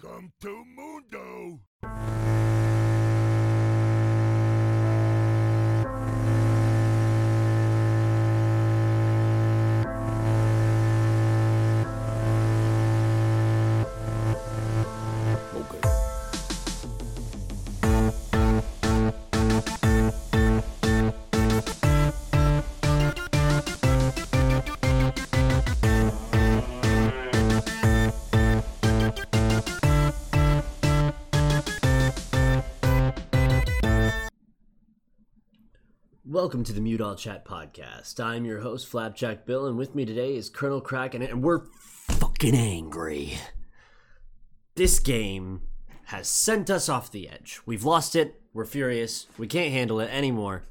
Welcome to Mundo. Welcome to the Mute All Chat podcast. I'm your host, Flapjack Bill, and with me today is Colonel Kraken, and we're fucking angry. This game has sent us off the edge. We've lost it. We're furious. We can't handle it anymore.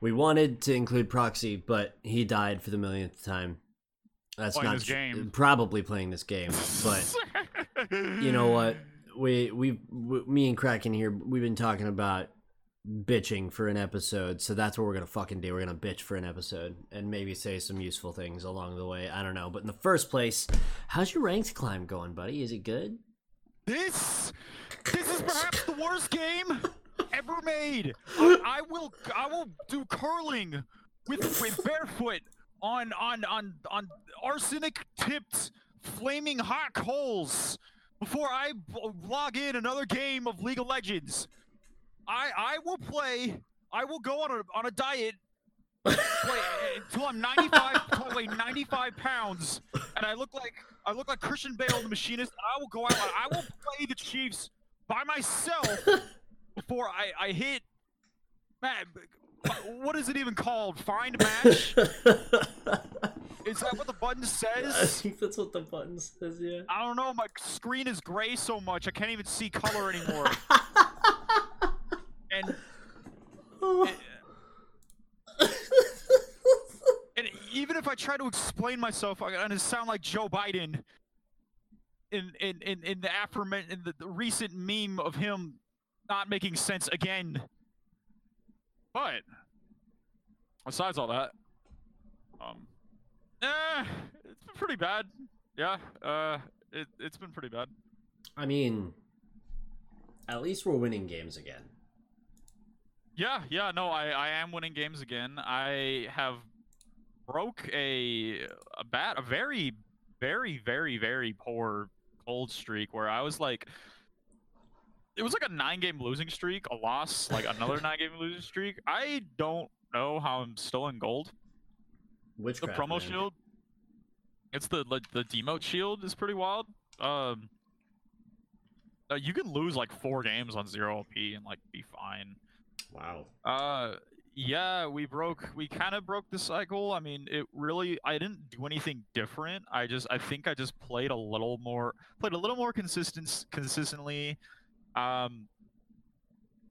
We wanted to include Proxy, but he died for the millionth time. That's Playing not game. probably playing this game, but you know what? We we w- me and Kraken here. We've been talking about bitching for an episode, so that's what we're gonna fucking do. We're gonna bitch for an episode and maybe say some useful things along the way. I don't know, but in the first place, how's your ranked climb going, buddy? Is it good? This, this is perhaps the worst game ever made. I, I will, I will do curling with with barefoot on on on on arsenic tipped flaming hot coals before I b- log in another game of League of Legends. I I will play. I will go on a on a diet. play, until I'm 95, until I weigh 95 pounds, and I look like I look like Christian Bale, the machinist. I will go out. I will play the Chiefs by myself before I I hit. Man, what is it even called? Find match? Is that what the button says? I think that's what the button says. Yeah. I don't know. My screen is gray so much I can't even see color anymore. and and even if I try to explain myself, I'm gonna sound like Joe Biden in in in, in the aforementioned in the, the recent meme of him not making sense again. But besides all that, um, eh, it's been pretty bad. Yeah, uh, it it's been pretty bad. I mean, at least we're winning games again. Yeah, yeah, no, I, I am winning games again. I have broke a a bat a very, very, very, very poor cold streak where I was like it was like a nine game losing streak, a loss, like another nine game losing streak. I don't know how I'm still in gold. Which The promo shield it's the like the demote shield is pretty wild. Um uh, you can lose like four games on zero LP and like be fine. Wow. Uh, yeah, we broke. We kind of broke the cycle. I mean, it really. I didn't do anything different. I just. I think I just played a little more. Played a little more consistent. Consistently. Um.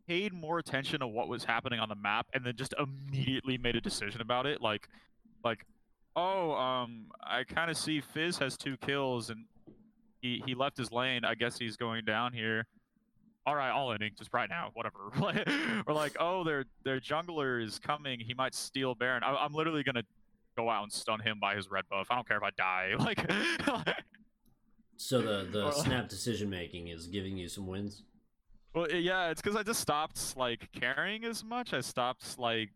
Paid more attention to what was happening on the map, and then just immediately made a decision about it. Like, like, oh, um, I kind of see Fizz has two kills, and he he left his lane. I guess he's going down here all right, all inning, just right now, whatever. We're like, oh, their their jungler is coming. He might steal Baron. I, I'm literally gonna go out and stun him by his red buff. I don't care if I die. Like, So the the snap decision making is giving you some wins. well, yeah, it's because I just stopped like caring as much. I stopped like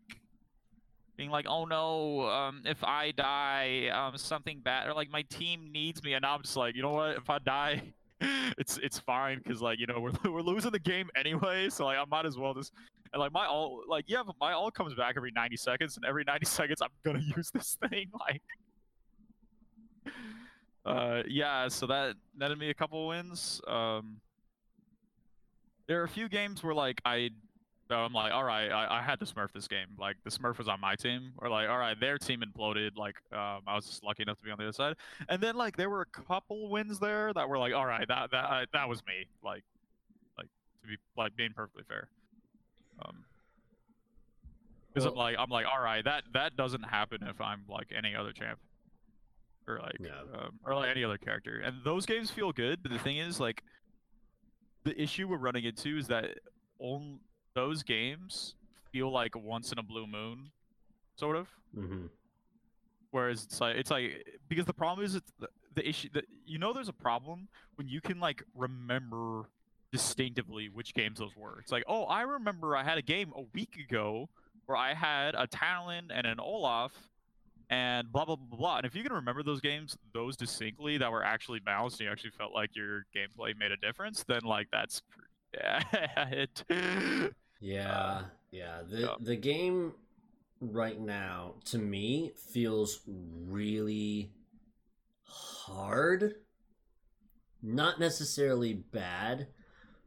being like, oh no, um, if I die, um, something bad, or like my team needs me, and I'm just like, you know what? If I die, it's it's fine because like you know we're we're losing the game anyway, so like I might as well just and like my all like yeah, but my all comes back every 90 seconds, and every 90 seconds I'm gonna use this thing like. Uh yeah, so that netted me a couple wins. Um, there are a few games where like I, so I'm like, all right, I, I had to Smurf this game. Like the Smurf was on my team, or like, all right, their team imploded. Like um, I was just lucky enough to be on the other side. And then like there were a couple wins there that were like, all right, that that I, that was me. Like, like to be like being perfectly fair. Um, because I'm like I'm like, all right, that that doesn't happen if I'm like any other champ. Or like, Yeah. um, or like any other character, and those games feel good. But the thing is, like, the issue we're running into is that on those games feel like once in a blue moon, sort of. hmm Whereas it's like it's like because the problem is it's, the issue that you know there's a problem when you can like remember distinctively which games those were. It's like, oh, I remember I had a game a week ago where I had a Talon and an Olaf and blah blah blah blah. And if you can remember those games, those distinctly that were actually balanced, and you actually felt like your gameplay made a difference, then like that's yeah, it. Yeah, um, yeah. The yeah. the game right now to me feels really hard. Not necessarily bad,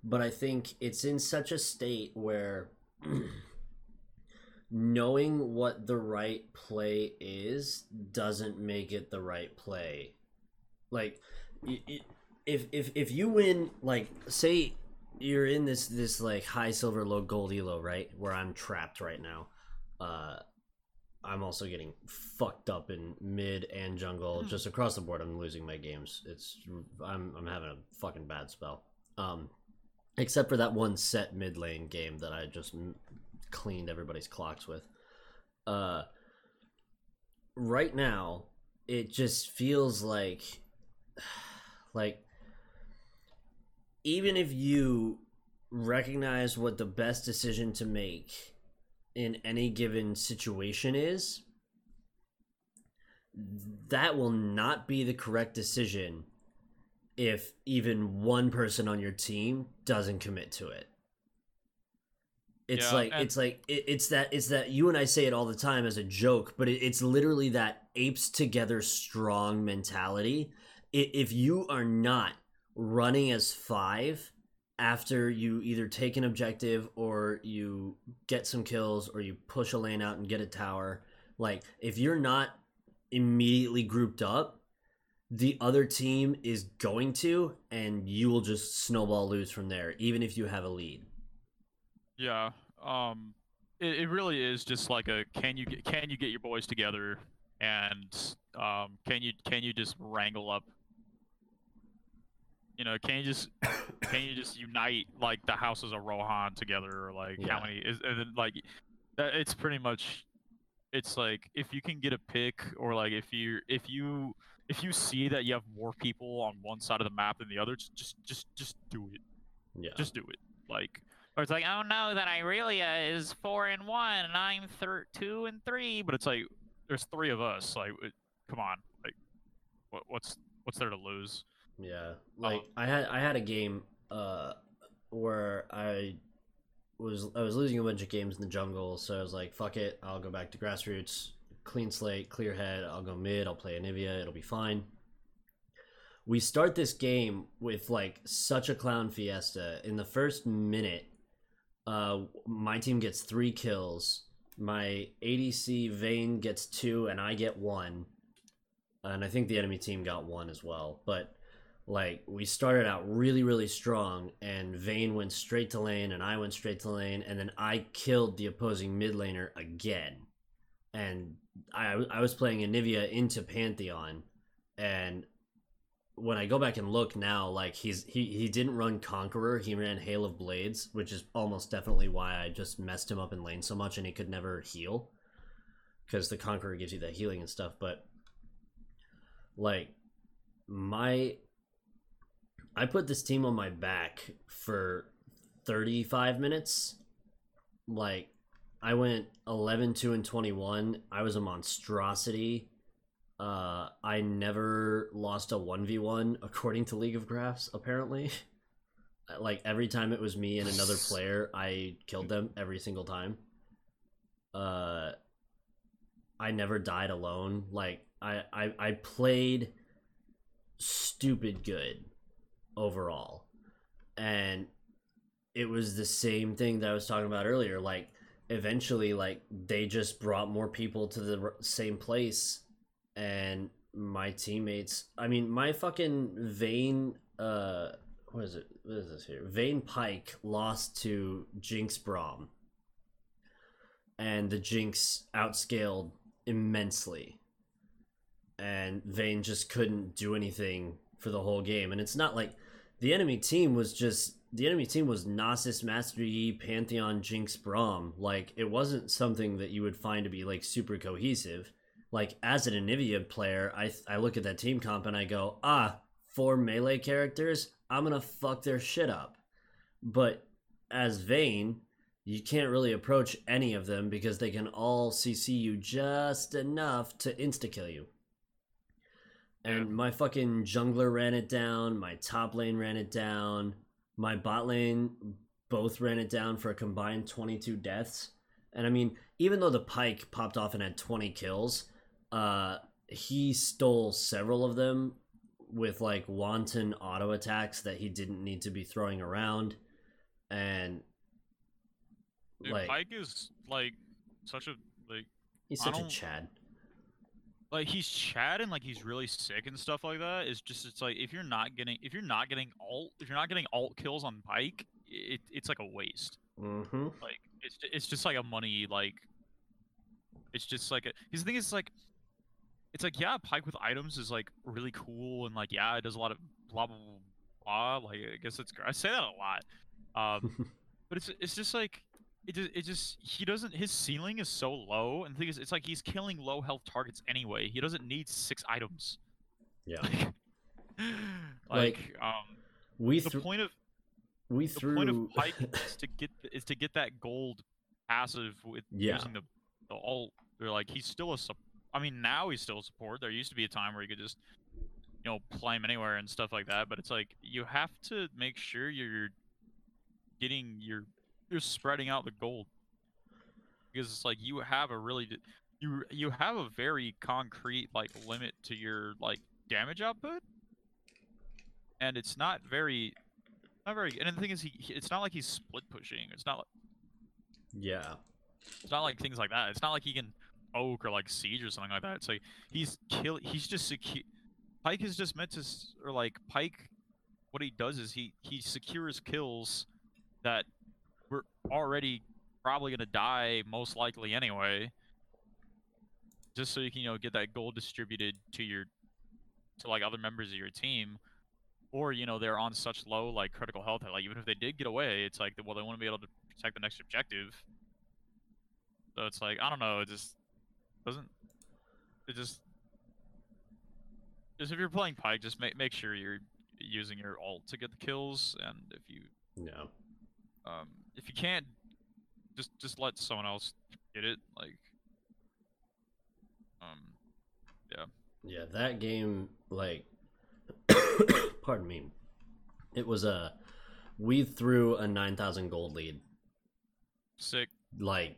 but I think it's in such a state where knowing what the right play is doesn't make it the right play. Like if if if you win like say you're in this this like high silver low gold elo, right? Where I'm trapped right now. Uh I'm also getting fucked up in mid and jungle. Hmm. Just across the board I'm losing my games. It's I'm I'm having a fucking bad spell. Um except for that one set mid lane game that I just cleaned everybody's clocks with. Uh, right now, it just feels like, like, even if you recognize what the best decision to make in any given situation is, that will not be the correct decision if even one person on your team doesn't commit to it. It's yeah, like and- it's like it, it's that it's that you and I say it all the time as a joke, but it, it's literally that apes together strong mentality. If you are not running as five after you either take an objective or you get some kills or you push a lane out and get a tower, like if you're not immediately grouped up, the other team is going to, and you will just snowball lose from there, even if you have a lead. Yeah. Um, it, it really is just like a can you get can you get your boys together and um, can you can you just wrangle up you know, can you just can you just unite like the houses of Rohan together, or like yeah. how many is and then like it's pretty much it's like if you can get a pick or like if you if you if you see that you have more people on one side of the map than the other, just just just, just do it. Yeah. Just do it. Like or it's like, oh no, then Irelia is four and one, and I'm thir- two and three. But it's like, there's three of us. Like, it, come on, like, what, what's what's there to lose? Yeah, like um, I had I had a game uh where I was I was losing a bunch of games in the jungle, so I was like, fuck it, I'll go back to grassroots, clean slate, clear head. I'll go mid. I'll play Anivia. It'll be fine we start this game with like such a clown fiesta in the first minute uh, my team gets three kills. My ADC Vayne gets two, and I get one. And I think the enemy team got one as well. But like we started out really, really strong, and Vayne went straight to lane, and I went straight to lane, and then I killed the opposing mid laner again. And I I was playing Anivia into Pantheon, and when I go back and look now, like he's he he didn't run Conqueror, he ran Hail of Blades, which is almost definitely why I just messed him up in lane so much, and he could never heal because the Conqueror gives you that healing and stuff. But like my, I put this team on my back for thirty five minutes. Like I went 11, 2, and twenty one. I was a monstrosity uh, I never lost a 1v1 according to League of Graphs, apparently. like every time it was me and another player, I killed them every single time. Uh, I never died alone. Like I, I, I played stupid good overall, and it was the same thing that I was talking about earlier. Like eventually, like they just brought more people to the same place and my teammates. I mean, my fucking Vayne. Uh, what is it? What is this here? Vayne Pyke lost to Jinx Braum. and the Jinx outscaled immensely, and Vayne just couldn't do anything for the whole game. And it's not like the enemy team was just the enemy team was Nasus, Master Yi, Pantheon, Jinx, Braum. Like it wasn't something that you would find to be like super cohesive like as an Anivia player, I I look at that team comp and I go, ah, four melee characters, I'm gonna fuck their shit up. But as Vayne, you can't really approach any of them because they can all CC you just enough to insta kill you. And Yeah. my fucking jungler ran it down, my top lane ran it down, my bot lane both ran it down for a combined 22 deaths. And I mean, even though the Pyke popped off and had 20 kills, uh, he stole several of them with like wanton auto attacks that he didn't need to be throwing around. And Dude, like Pyke is like such a like he's such a Chad. Like he's chatting like he's really sick and stuff like that. It's just it's like if you're not getting if you're not getting alt if you're not getting alt kills on Pyke, it it's like a waste. Mm-hmm. Like it's it's just like a money like. It's just like a because the thing is like. It's like yeah, Pyke with items is like really cool and like yeah, it does a lot of blah blah blah. blah. Like I guess it's I say that a lot, um, but it's it's just like it just, it just he doesn't his ceiling is so low and the thing is it's like he's killing low health targets anyway. He doesn't need six items. Yeah. like, Like, um We the threw point of we the threw point of Pyke is to get th- is to get that gold passive with Yeah. using the the alt. They're like he's still a sup- I mean now he's still a support. There used to be a time where you could just you know play him anywhere and stuff like that. But it's like you have to make sure you're getting your you're spreading out the gold. Because it's like you have a really you you have a very concrete like limit to your like damage output. And it's not very not very and the thing is he, it's not like he's split pushing. It's not like yeah. it's not like things like that. It's not like he can oak or like siege or something like that. It's like he's kill he's just secure pyke is just meant to or like pyke what he does is he he secures kills that we're already probably gonna die most likely anyway. Just so you can you know get that gold distributed to your to like other members of your team. Or you know they're on such low like critical health that like even if they did get away it's like well they want to be able to protect the next objective. So it's like i don't know it just doesn't it just just if you're playing pyke just make make sure you're using your alt to get the kills and if you No. um if you can't just just let someone else get it like um Yeah, Yeah, that game, like, pardon me, it was a. We threw a nine thousand gold lead. sick Like,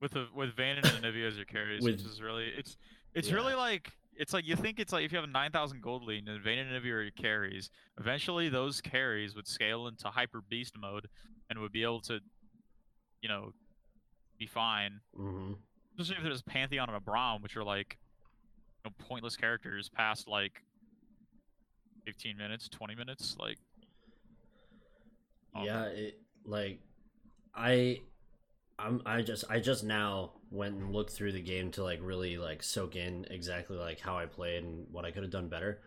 with the with Vayne and Anivia as your carries, With- which is really it's it's Yeah. really like it's like you think it's like if you have a nine thousand gold lead and Vayne and Anivia are your carries, eventually those carries would scale into hyper beast mode and would be able to, you know, be fine. hmm Especially if there's Pantheon and a Braum, which are like you know, pointless characters past like fifteen minutes, twenty minutes, like um, yeah, it like, I, I'm I just I just now went and looked through the game to like really like soak in exactly like how I played and what I could have done better.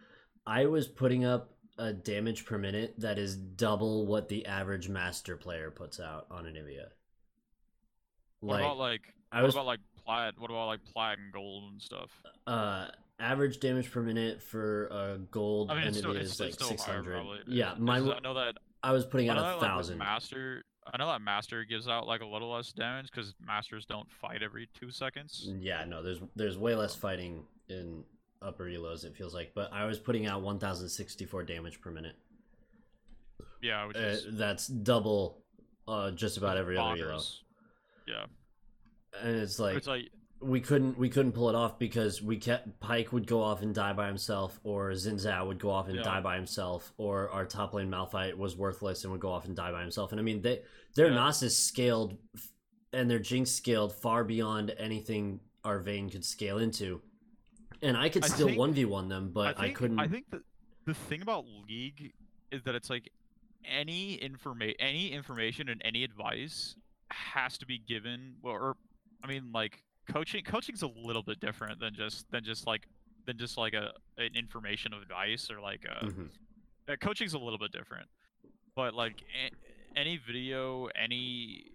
I was putting up a damage per minute that is double what the average master player puts out on Anivia. What about like I what was about like plat? What about like plat and gold and stuff? uh average damage per minute for uh gold I mean, it's Anivia still, it's, is it's like six hundred. Yeah, mine. I know that. I was putting I out a that, like, thousand. master. I know that master gives out like a little less damage because masters don't fight every two seconds. Yeah, no, there's there's way less fighting in upper elos. It feels like, but I was putting out one thousand sixty four damage per minute. Yeah, which Uh, that's double, uh, just about every other elo. Yeah, And it's like it's like we couldn't we couldn't pull it off because we kept Pyke would go off and die by himself, or Xin Zhao would go off and Yeah. die by himself, or our top lane Malphite was worthless and would go off and die by himself. And I mean, they their Yeah. Nasus scaled and their Jinx scaled far beyond anything our Vayne could scale into. And I could I still one v one them, but I, I, couldn't. I think that the thing about League is that it's like any informa- any information and any advice has to be given. Well, or I mean, like coaching. Coaching's a little bit different than just than just like than just like a an information of advice or like a. Mhm. uh, coaching's a little bit different but like a- any video any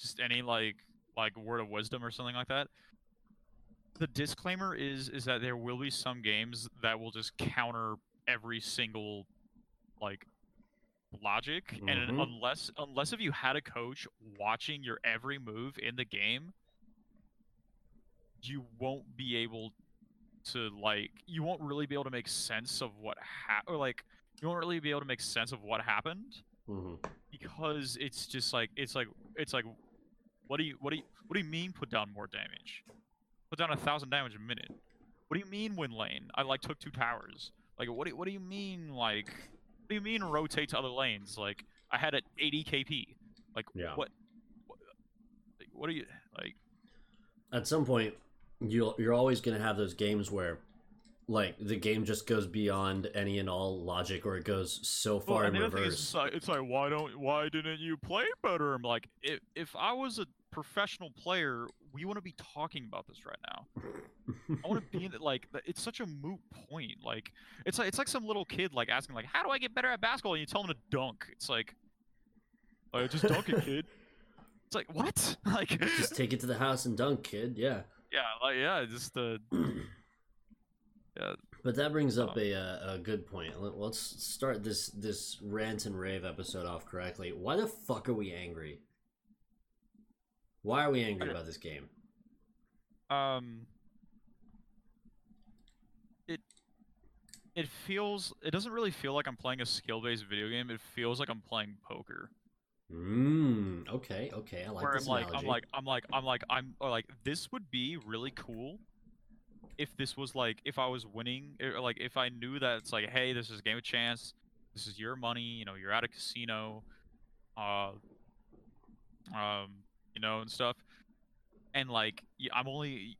just any like like word of wisdom or something like that. The disclaimer is is that there will be some games that will just counter every single like logic. And Mhm. unless unless if you had a coach watching your every move in the game you won't be able to like you won't really be able to make sense of what ha- or like you won't really be able to make sense of what happened hmm because it's just like it's like it's like what do you what do you what do you mean put down more damage put down a thousand damage a minute what do you mean win lane i like took two towers like what do, what do you mean like what do you mean rotate to other lanes like i had an 80 kp like Yeah. what what, like, what are you like At some point, you'll you're always gonna have those games where, like, the game just goes beyond any and all logic, or it goes so far and in the other thing is, reverse. it's like, it's like, why don't, why didn't you play better? I'm like, if if I was a professional player, we want to be talking about this right now. I want to be in it. Like, it's such a moot point. Like, it's like it's like some little kid like asking like, how do I get better at basketball? And you tell him to dunk. It's like, like just dunk it, kid. It's like what? Like, just take it to the house and dunk, kid. Yeah. yeah, like yeah, just uh, yeah. But that brings up Uh, a uh, a good point. Let's start this this rant and rave episode off correctly. Why the fuck are we angry? Why are we angry about this game? um it it feels it doesn't really feel like I'm playing a skill-based video game. It feels like I'm playing poker. Mmm. Okay. Okay. I like where this I'm like analogy. I'm like I'm like I'm like I'm like this would be really cool if this was like if I was winning or like if I knew that it's like hey this is a game of chance this is your money you know you're at a casino uh um you know and stuff. And like I'm only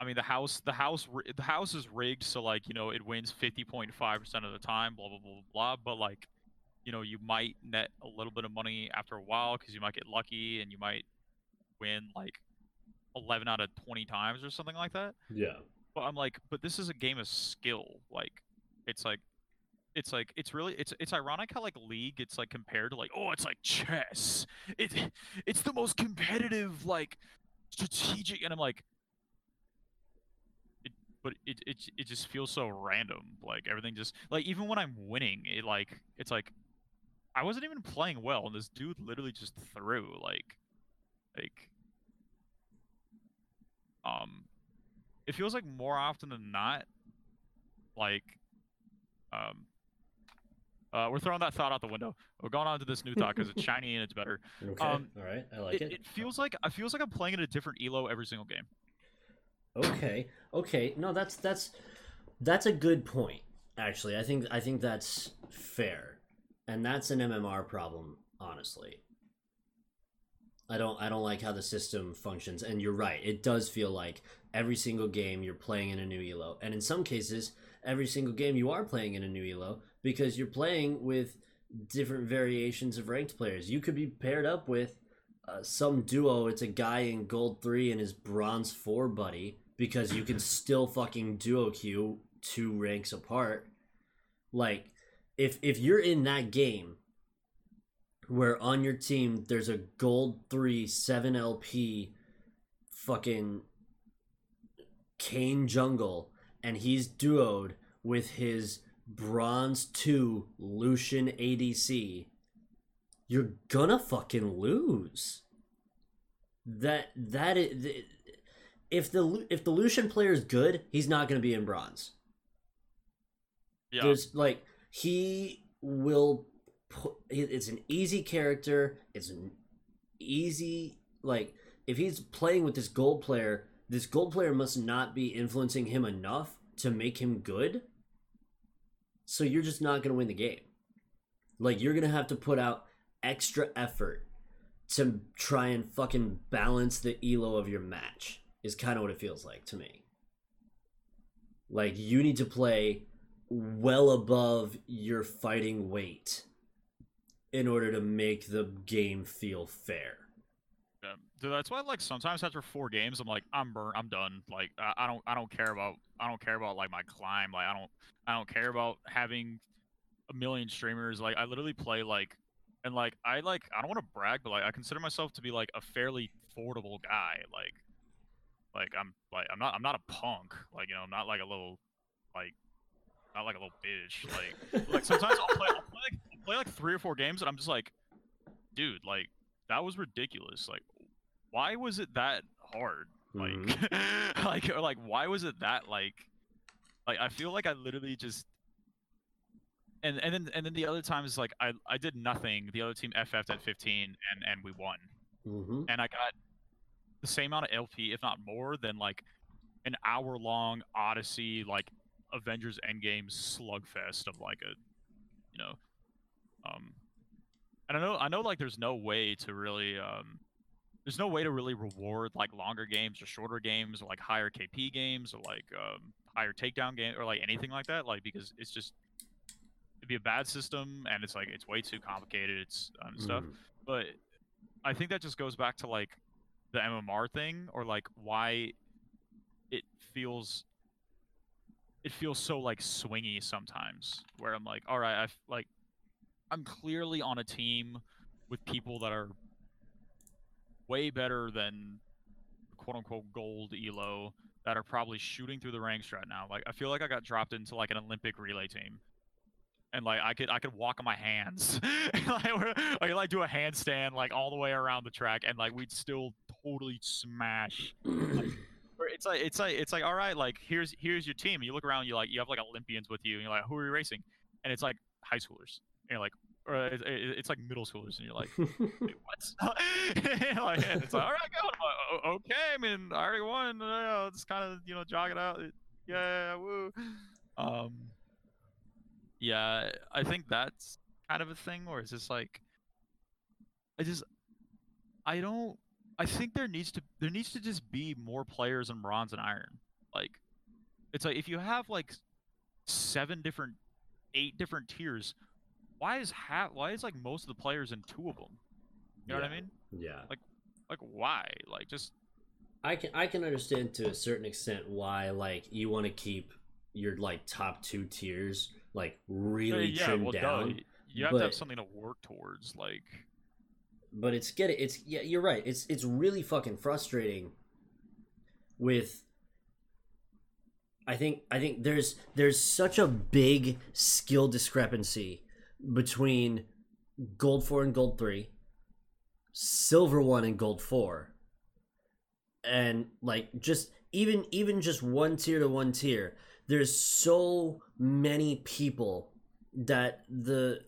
I mean the house the house the house is rigged so like you know it wins 50.5% of the time blah blah blah blah blah. But like you know you might net a little bit of money after a while because you might get lucky and you might win like 11 out of 20 times or something like that. Yeah. but i'm like but this is a game of skill. Like it's like it's like it's really it's it's ironic how like league it's like compared to like oh it's like chess. It it's the most competitive like strategic and i'm like it, but it, it it just feels so random like everything just like even when i'm winning it like it's like i wasn't even playing well and this dude literally just threw like like um it feels like more often than not like um uh, we're throwing that thought out the window. We're going on to this new thought because it's shiny and it's better. Okay. Um, All right. I like It, it. it feels like I feels like I'm playing in a different elo every single game. Okay. Okay. No, that's that's that's a good point. Actually, I think I think that's fair, and that's an MMR problem. Honestly, I don't I don't like how the system functions. And you're right. It does feel like every single game you're playing in a new elo, and in some cases, every single game you are playing in a new elo because you're playing with different variations of ranked players. You could be paired up with uh, some duo. It's a guy in gold three and his bronze four buddy because you can still fucking duo queue two ranks apart. Like, if if you're in that game where on your team there's a gold three seven LP fucking Kayn jungle and he's duoed with his bronze 2 Lucian ADC, you're gonna fucking lose. That that is if the if the Lucian player is good, he's not gonna be in bronze. Yeah. There's like he will put. It's an easy character. It's an easy like if he's playing with this gold player, this gold player must not be influencing him enough to make him good. So you're just not gonna win the game. Like you're gonna have to put out extra effort to try and fucking balance the elo of your match. Is kind of what it feels like to me. Like you need to play well above your fighting weight in order to make the game feel fair. Dude, that's why like sometimes after four games I'm like I'm burnt I'm done like I, I don't I don't care about I don't care about like my climb like I don't I don't care about having a million streamers like I literally play like and like I like I don't want to brag but like I consider myself to be like a fairly affordable guy. Like, like I'm like I'm not I'm not a punk. Like you know I'm not like a little like not like a little bitch. Like like sometimes I'll play I'll play, like, play like three or four games and I'm just like, dude, like that was ridiculous. Like, why was it that hard? Like, Mhm. like or like why was it that like like I feel like I literally just and and then and then the other times like I I did nothing. The other team FF'd at 15 and and we won. hmm And I got the same amount of LP, if not more, than like an hour long Odyssey like Avengers Endgame slugfest of like a you know um and I know I know like there's no way to really um there's no way to really reward like longer games or shorter games or like higher KP games or like um higher takedown game or like anything like that like because it's just it'd be a bad system and it's like it's way too complicated it's um, stuff Mhm. but I think that just goes back to like the MMR thing or like why it feels it feels so like swingy sometimes where I'm like all right I like I'm clearly on a team with people that are way better than quote unquote gold elo that are probably shooting through the ranks right now like I feel like I got dropped into like an Olympic relay team and like I could I could walk on my hands, like, we're- like like do a handstand like all the way around the track, and like we'd still totally smash. Or It's like it's like it's like all right, like here's here's your team. And you look around, you like you have like Olympians with you, and you're like, who are you racing? And it's like high schoolers, and you're like, or it, it- it's like middle schoolers, and you're like, what? like, it's like, all right, go. Like, okay, I mean, I already won. Uh, let's kind of, you know, jog it out. Yeah, woo. Um, yeah, I think that's kind of a thing or it's just like, I just, I don't. I think there needs to there needs to just be more players in bronze and iron. Like, it's like if you have like seven different, eight different tiers, why is half? Why is like most of the players in two of them? You know what I mean? yeah. Like like why? Like just I can I can understand to a certain extent why like you want to keep your like top two tiers like really yeah, trimmed well, down. y- You have to have something to work towards. Like but it's get it it's yeah you're right it's it's really fucking frustrating with i think i think there's there's such a big skill discrepancy between gold 4 and gold 3 silver 1 and gold 4 and like just even even just one tier to one tier there's so many people that the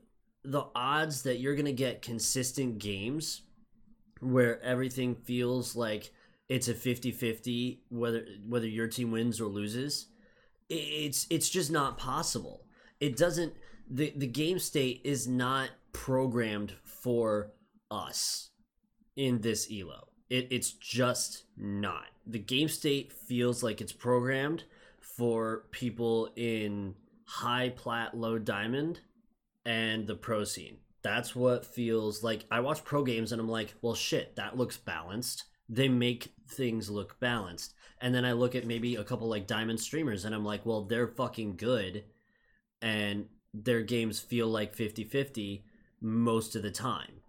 the odds that you're gonna get consistent games where everything feels like it's a 50-50 whether whether your team wins or loses it's it's just not possible. It doesn't the the game state is not programmed for us in this elo it, it's just not the game state feels like it's programmed for people in high plat low diamond and the pro scene. That's what feels like. I watch pro games and I'm like, well, shit, that looks balanced. They make things look balanced. And then I look at maybe a couple like diamond streamers and I'm like, well, they're fucking good. And their games feel like 50 50 most of the time.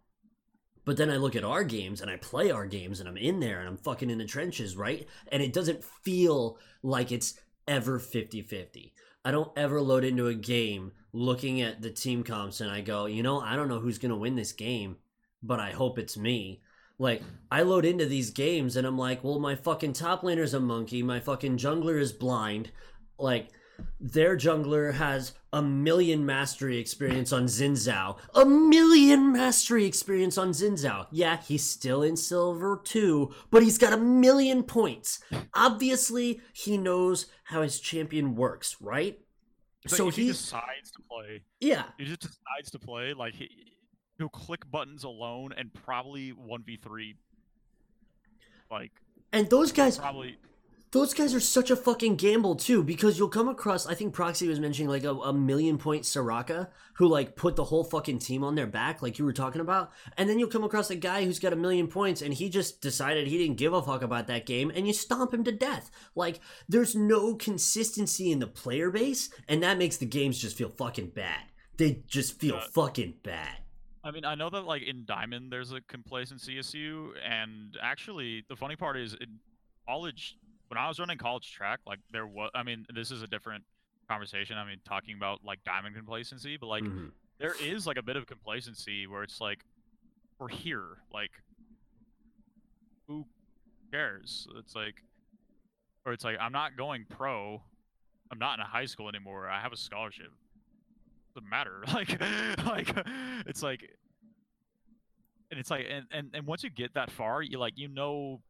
But then I look at our games and I play our games and I'm in there and I'm fucking in the trenches, right? And it doesn't feel like it's ever 50 50. I don't ever load into a game looking at the team comps and I go, you know, I don't know who's going to win this game, but I hope it's me. Like, I load into these games and I'm like, well, my fucking top laner's a monkey, my fucking jungler is blind. Like, their jungler has a million mastery experience on Xin Zhao. A million mastery experience on Xin Zhao. Yeah, he's still in silver too, but he's got a million points. Obviously, he knows how his champion works, right? like so if he decides to play, yeah, he just decides to play. Like he, he'll click buttons alone and probably one v three. Like and those guys probably those guys are such a fucking gamble too because you'll come across i think proxy was mentioning like a, a million point Soraka who like put the whole fucking team on their back like you were talking about. And then you'll come across a guy who's got a million points and he just decided he didn't give a fuck about that game and you stomp him to death. Like there's no consistency in the player base and that makes the games just feel fucking bad. They just feel Uh, fucking bad. I mean, I know that like in Diamond, there's a complacency issue, and actually, the funny part is in college, when I was running college track, like there was. I mean, this is a different conversation. I mean, talking about like Diamond complacency, but like Mhm. there is like a bit of complacency where it's like we're here, like who cares? It's like, or it's like I'm not going pro. I'm not in a high school anymore. I have a scholarship. Doesn't matter. Like, like it's like, and it's like, and, and and once you get that far, you like you know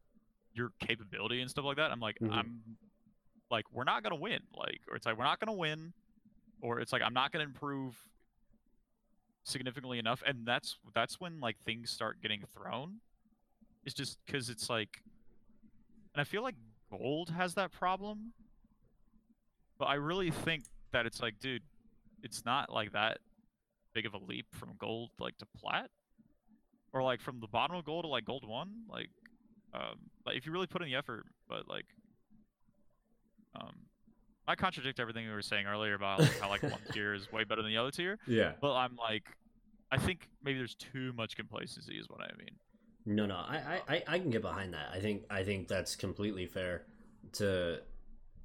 your capability and stuff like that. I'm like, Mhm. I'm like, we're not gonna win. Like, or it's like we're not gonna win, or it's like I'm not gonna improve significantly enough, and that's that's when like things start getting thrown. It's just because it's like, and I feel like gold has that problem, but I really think that it's like, dude, it's not like that big of a leap from gold like to plat, or like from the bottom of gold to like gold one. Like, um, like if you really put in the effort, but like, um, I contradict everything we were saying earlier about like, how like one tier is way better than the other tier. Yeah. But I'm like, I think maybe there's too much complacency, is what I mean. No, no, I, I, I- can get behind that. I think, I think that's completely fair to,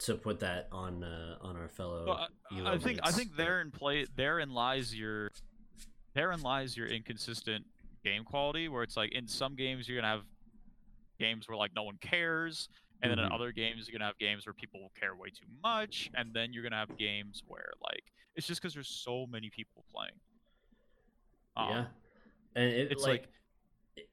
to put that on, uh, on our fellow. Well, I, I think I think therein play therein lies your therein lies your inconsistent game quality, where it's like in some games you're gonna have games where like no one cares, and then in Mhm. other games you're gonna have games where people care way too much, and then you're gonna have games where like it's just because there's so many people playing. Um, yeah, and it, it's like, like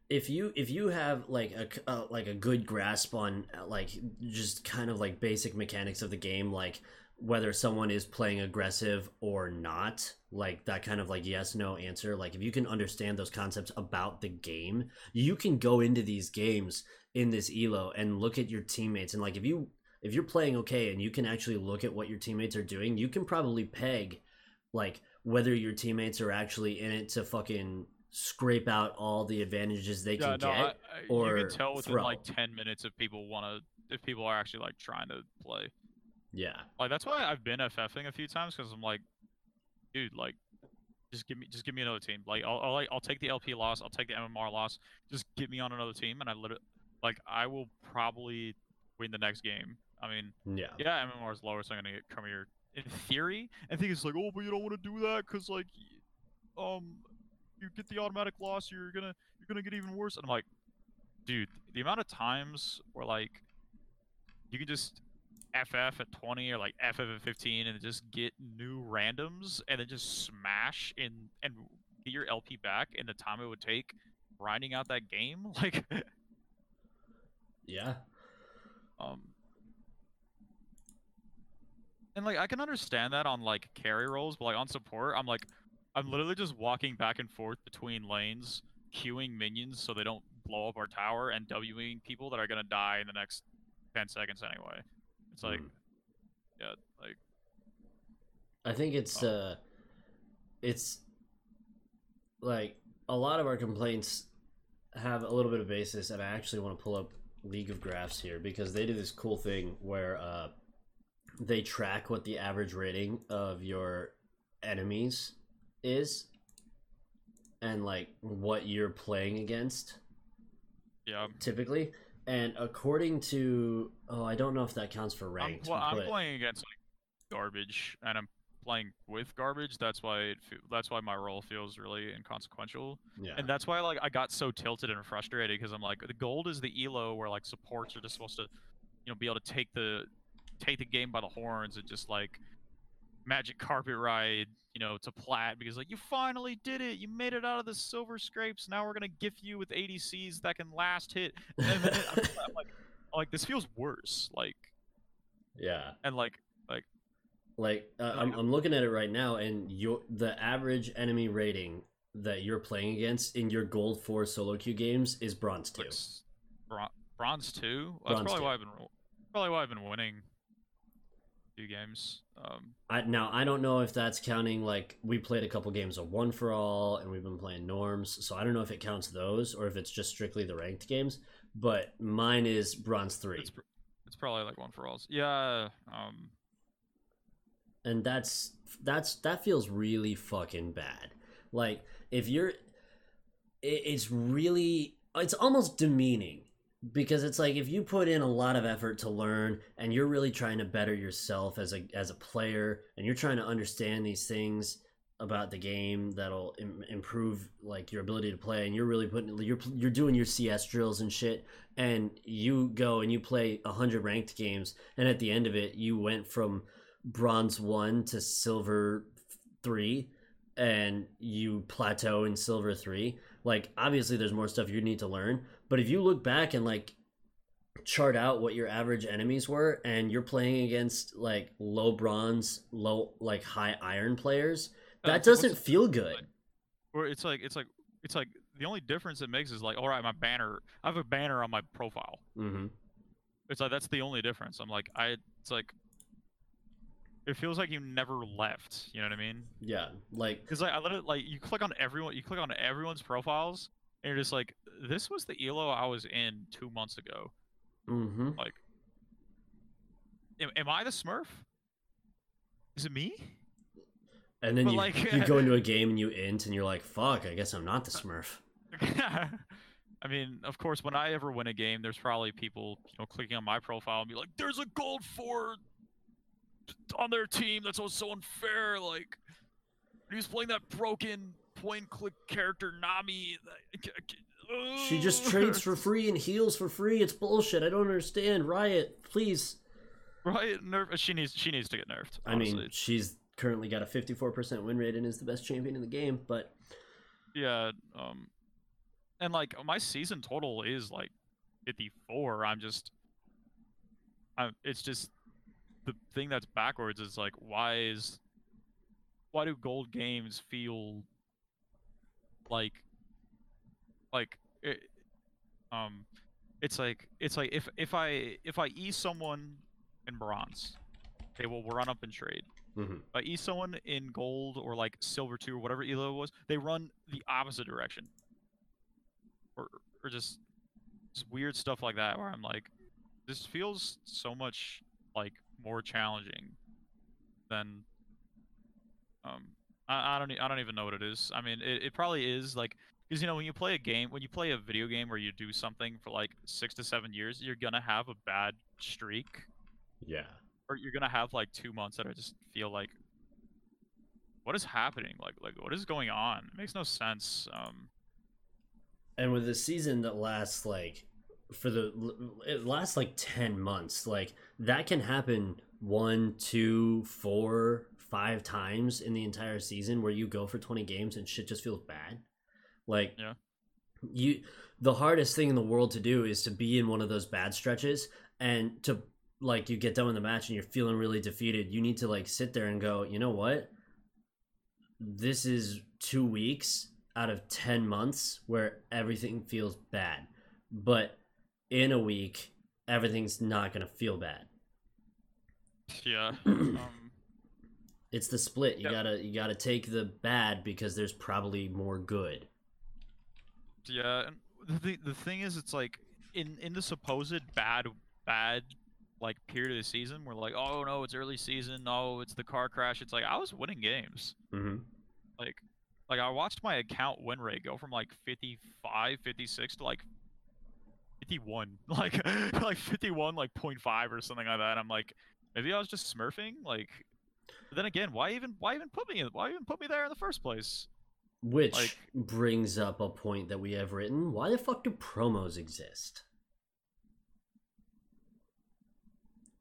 if you if you have like a uh, like a good grasp on uh, like just kind of like basic mechanics of the game, like whether someone is playing aggressive or not, like that kind of like yes no answer. Like if you can understand those concepts about the game, you can go into these games in this elo and look at your teammates and like if you if you're playing okay and you can actually look at what your teammates are doing, you can probably peg like whether your teammates are actually in it to fucking scrape out all the advantages they yeah, can no, get. I, you or can tell within throw. like ten minutes if people want to if people are actually like trying to play. Yeah. Like that's why I've been FFing a few times because I'm like, dude, like, just give me just give me another team. Like I'll I'll, like, I'll take the LP loss, I'll take the MMR loss. Just get me on another team, and I literally like I will probably win the next game. I mean, Yeah. yeah, MMR is lower, so I'm gonna get come here in theory. And think it's like, oh, but you don't want to do that because like, um, you get the automatic loss, you're gonna you're gonna get even worse. And I'm like, dude, the amount of times where like you can just FF at 20 or like FF at 15 and just get new randoms and then just smash in and get your LP back in the time it would take grinding out that game. Like, Yeah. um, and like I can understand that on like carry rolls, but like on support, I'm like, I'm literally just walking back and forth between lanes, queuing minions so they don't blow up our tower, and Wing people that are gonna die in the next 10 seconds anyway. It's like, Mm. yeah, like. I think it's uh it's like a lot of our complaints have a little bit of basis and I actually want to pull up League of Graphs here because they do this cool thing where uh they track what the average rating of your enemies is and like what you're playing against Yeah, typically and according to oh I don't know if that counts for I'm, ranked well, I'm but playing against like garbage, and I'm playing with garbage. That's why it, that's why my role feels really inconsequential, yeah and that's why like I got so tilted and frustrated because I'm like the gold is the elo where like supports are just supposed to, you know, be able to take the take the game by the horns and just like magic carpet ride, you know, to plat because like you finally did it, you made it out of the silver scrapes. Now we're gonna gift you with ADCs that can last hit. And then I'm, I'm like, I'm like this feels worse. Like yeah and like Like uh, Like, I'm, I'm looking at it right now, and your the average enemy rating that you're playing against in your gold four solo queue games is bronze two. bron- bronze two. That's Bronze probably two. why I've been probably why I've been winning few games. Um, I, now I don't know if that's counting like we played a couple games of one for all, and we've been playing norms, so I don't know if it counts those or if it's just strictly the ranked games. But mine is bronze three, it's pr- it's probably like one for alls. Yeah. Um, and that's that's that feels really fucking bad. Like if you're it, it's really it's almost demeaning because it's like if you put in a lot of effort to learn and you're really trying to better yourself as a as a player and you're trying to understand these things about the game that'll Im- improve like your ability to play and you're really putting you're you're doing your CS drills and shit and you go and you play 100 ranked games and at the end of it you went from bronze 1 to silver 3 and you plateau in silver 3 like obviously there's more stuff you need to learn but if you look back and like chart out what your average enemies were and you're playing against like low bronze low like high iron players Uh, that what's doesn't feel good like- Or it's like it's like it's like the only difference it makes is like, all right, my banner. I have a banner on my profile. hmm It's like that's the only difference. I'm like, I. It's like. It feels like you never left. You know what I mean? yeah like Because like I let it like you click on everyone. You click on everyone's profiles, and you're just like, this was the elo I was in two months ago. hmm Like, am, am I the Smurf? Is it me? and then But, you, like- you go into a game and you int and you're like fuck i guess i'm not the smurf I mean, of course, when I ever win a game, there's probably people, you know, clicking on my profile and be like, "There's a gold four on their team. That's so- so unfair." Like, he's playing that broken point-click character Nami. she just trades for free and heals for free it's bullshit i don't understand riot please Riot Nerf. She needs. She needs to get nerfed. i mean she's currently got a 54% win rate and is the best champion in the game but Yeah. Um, and like my season total is like 54. I'm just, I'm. It's just the thing that's backwards is like why is, why do gold games feel like, like it, um, it's like it's like if if I if I e someone in bronze, they will run up and trade. mhm. If I e someone in gold or like silver two or whatever elo was, they run the opposite direction. Or or just just weird stuff like that where I'm like, this feels so much like more challenging than um I, I don't e- I don't even know what it is. I mean it, it probably is like because you know when you play a game when you play a video game where you do something for like six to seven years, you're gonna have a bad streak. Yeah. Or you're gonna have like two months that I just feel like what is happening? Like like what is going on? It makes no sense um. And with a season that lasts like for the it lasts like 10 months. Like that can happen one two four five times in the entire season where you go for 20 games and shit just feels bad. Like Yeah. you the hardest thing in the world to do is to be in one of those bad stretches and to like you get done with the match and you're feeling really defeated you need to like sit there and go you know what? This is two weeks out of 10 months where everything feels bad. But in a week everything's not going to feel bad. Yeah um it's the split. You Yep. gotta you gotta take the bad because there's probably more good. Yeah and the, the thing is it's like in in the supposed bad bad like period of the season we're like oh no it's early season. No it's the car crash. It's like i was winning games. Mm-hmm. like like i watched my account win rate go from like 55 56 to like 51 like like 51 like 0.5 or something like that. I'm like maybe i was just smurfing? Like then again why even why even put me in why even put me there in the first place? Which Like- brings up a point that we have written. Why the fuck do promos exist?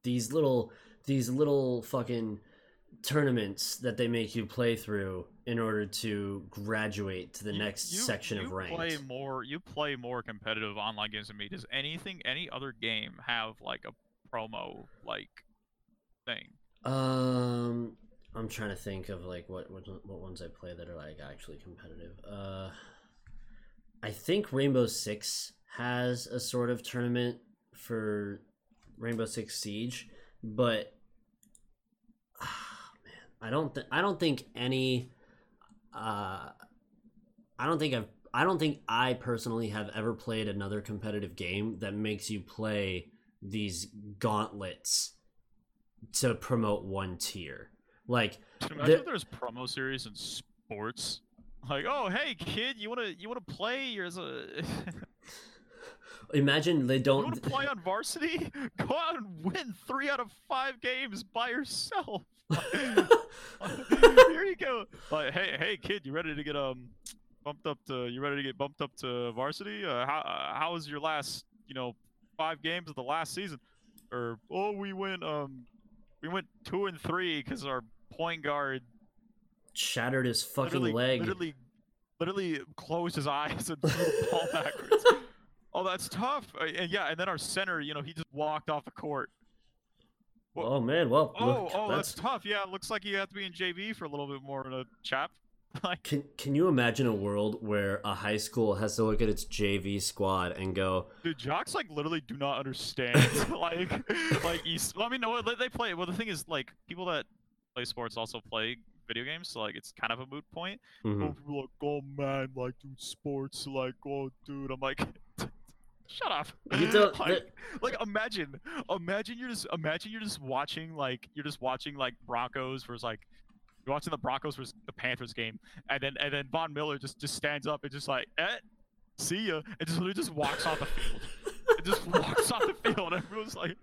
These little these little fucking tournaments that they make you play through in order to graduate to the You- next you- section you of ranked play more you play more competitive online games than me does anything any other game have like a promo like thing Um, I'm trying to think of like what what what ones I play that are like actually competitive. Uh, I think Rainbow Six has a sort of tournament for Rainbow Six Siege, but ah, man, I don't th- I don't think any. Uh, I don't think I've I don't think I personally have ever played another competitive game that makes you play these gauntlets to promote one tier. Like imagine The- if there's promo series in sports Like, oh hey kid, you wanna you wanna play? There's a Imagine they don't. wanna play on varsity? Go out and win three out of five games by yourself. Here you go. Like, hey hey kid, you ready to get um bumped up to you ready to get bumped up to varsity? Uh, how uh, how was your last you know five games of the last season? Or oh we went um we went two and three because our point guard shattered his fucking literally, leg. literally, literally closed his eyes and threw the ball backwards. Oh, that's tough. Uh, And yeah, and then our center, you know, he just walked off the court. Well- Oh man, well, Oh, look, oh, that's, that's tough. Yeah, it looks like you have to be in JV for a little bit more, chap. Like, Can can you imagine a world where a high school has to look at its JV squad and go, dude, jocks like literally do not understand. like, like East. Well, I mean, no, they- play. Well, the thing is, like, people that play sports also play video games, so like, it's kind of a moot point. Mm-hmm. people like, oh man, like, dude, sports, like, oh, dude. I'm like, shut up. You don't- like, like, imagine, imagine you're just, imagine you're just watching, like, you're just watching, like, Broncos versus, like, you're watching the Broncos versus the Panthers game, and then, and then Von Miller just, just stands up and just like, eh, see ya, and just literally just walks off the field. It just walks off the field, and everyone's like,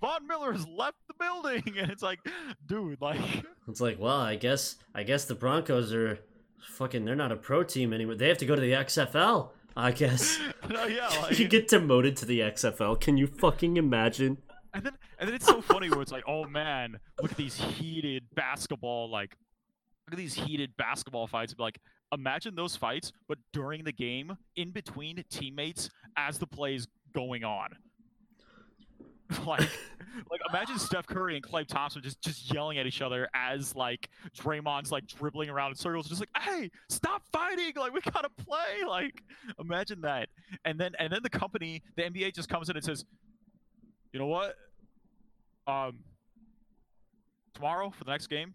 Von Miller has left the building, and it's like, dude, like. It's like, well, I guess I guess the Broncos are fucking. They're not a pro team anymore. They have to go to the XFL. I guess no, yeah, like, you get demoted to the XFL. Can you fucking imagine? and then and then it's so funny where it's like, oh man, look at these heated basketball like, look at these heated basketball fights. But like, imagine those fights, but during the game, in between teammates, as the play's going on. like, like imagine Steph Curry and Klay Thompson just just yelling at each other as like Draymond's like dribbling around in circles, just like, hey, stop fighting! Like we gotta play. Like, imagine that. And then and then the company, the NBA just comes in and says, you know what? Um, tomorrow for the next game,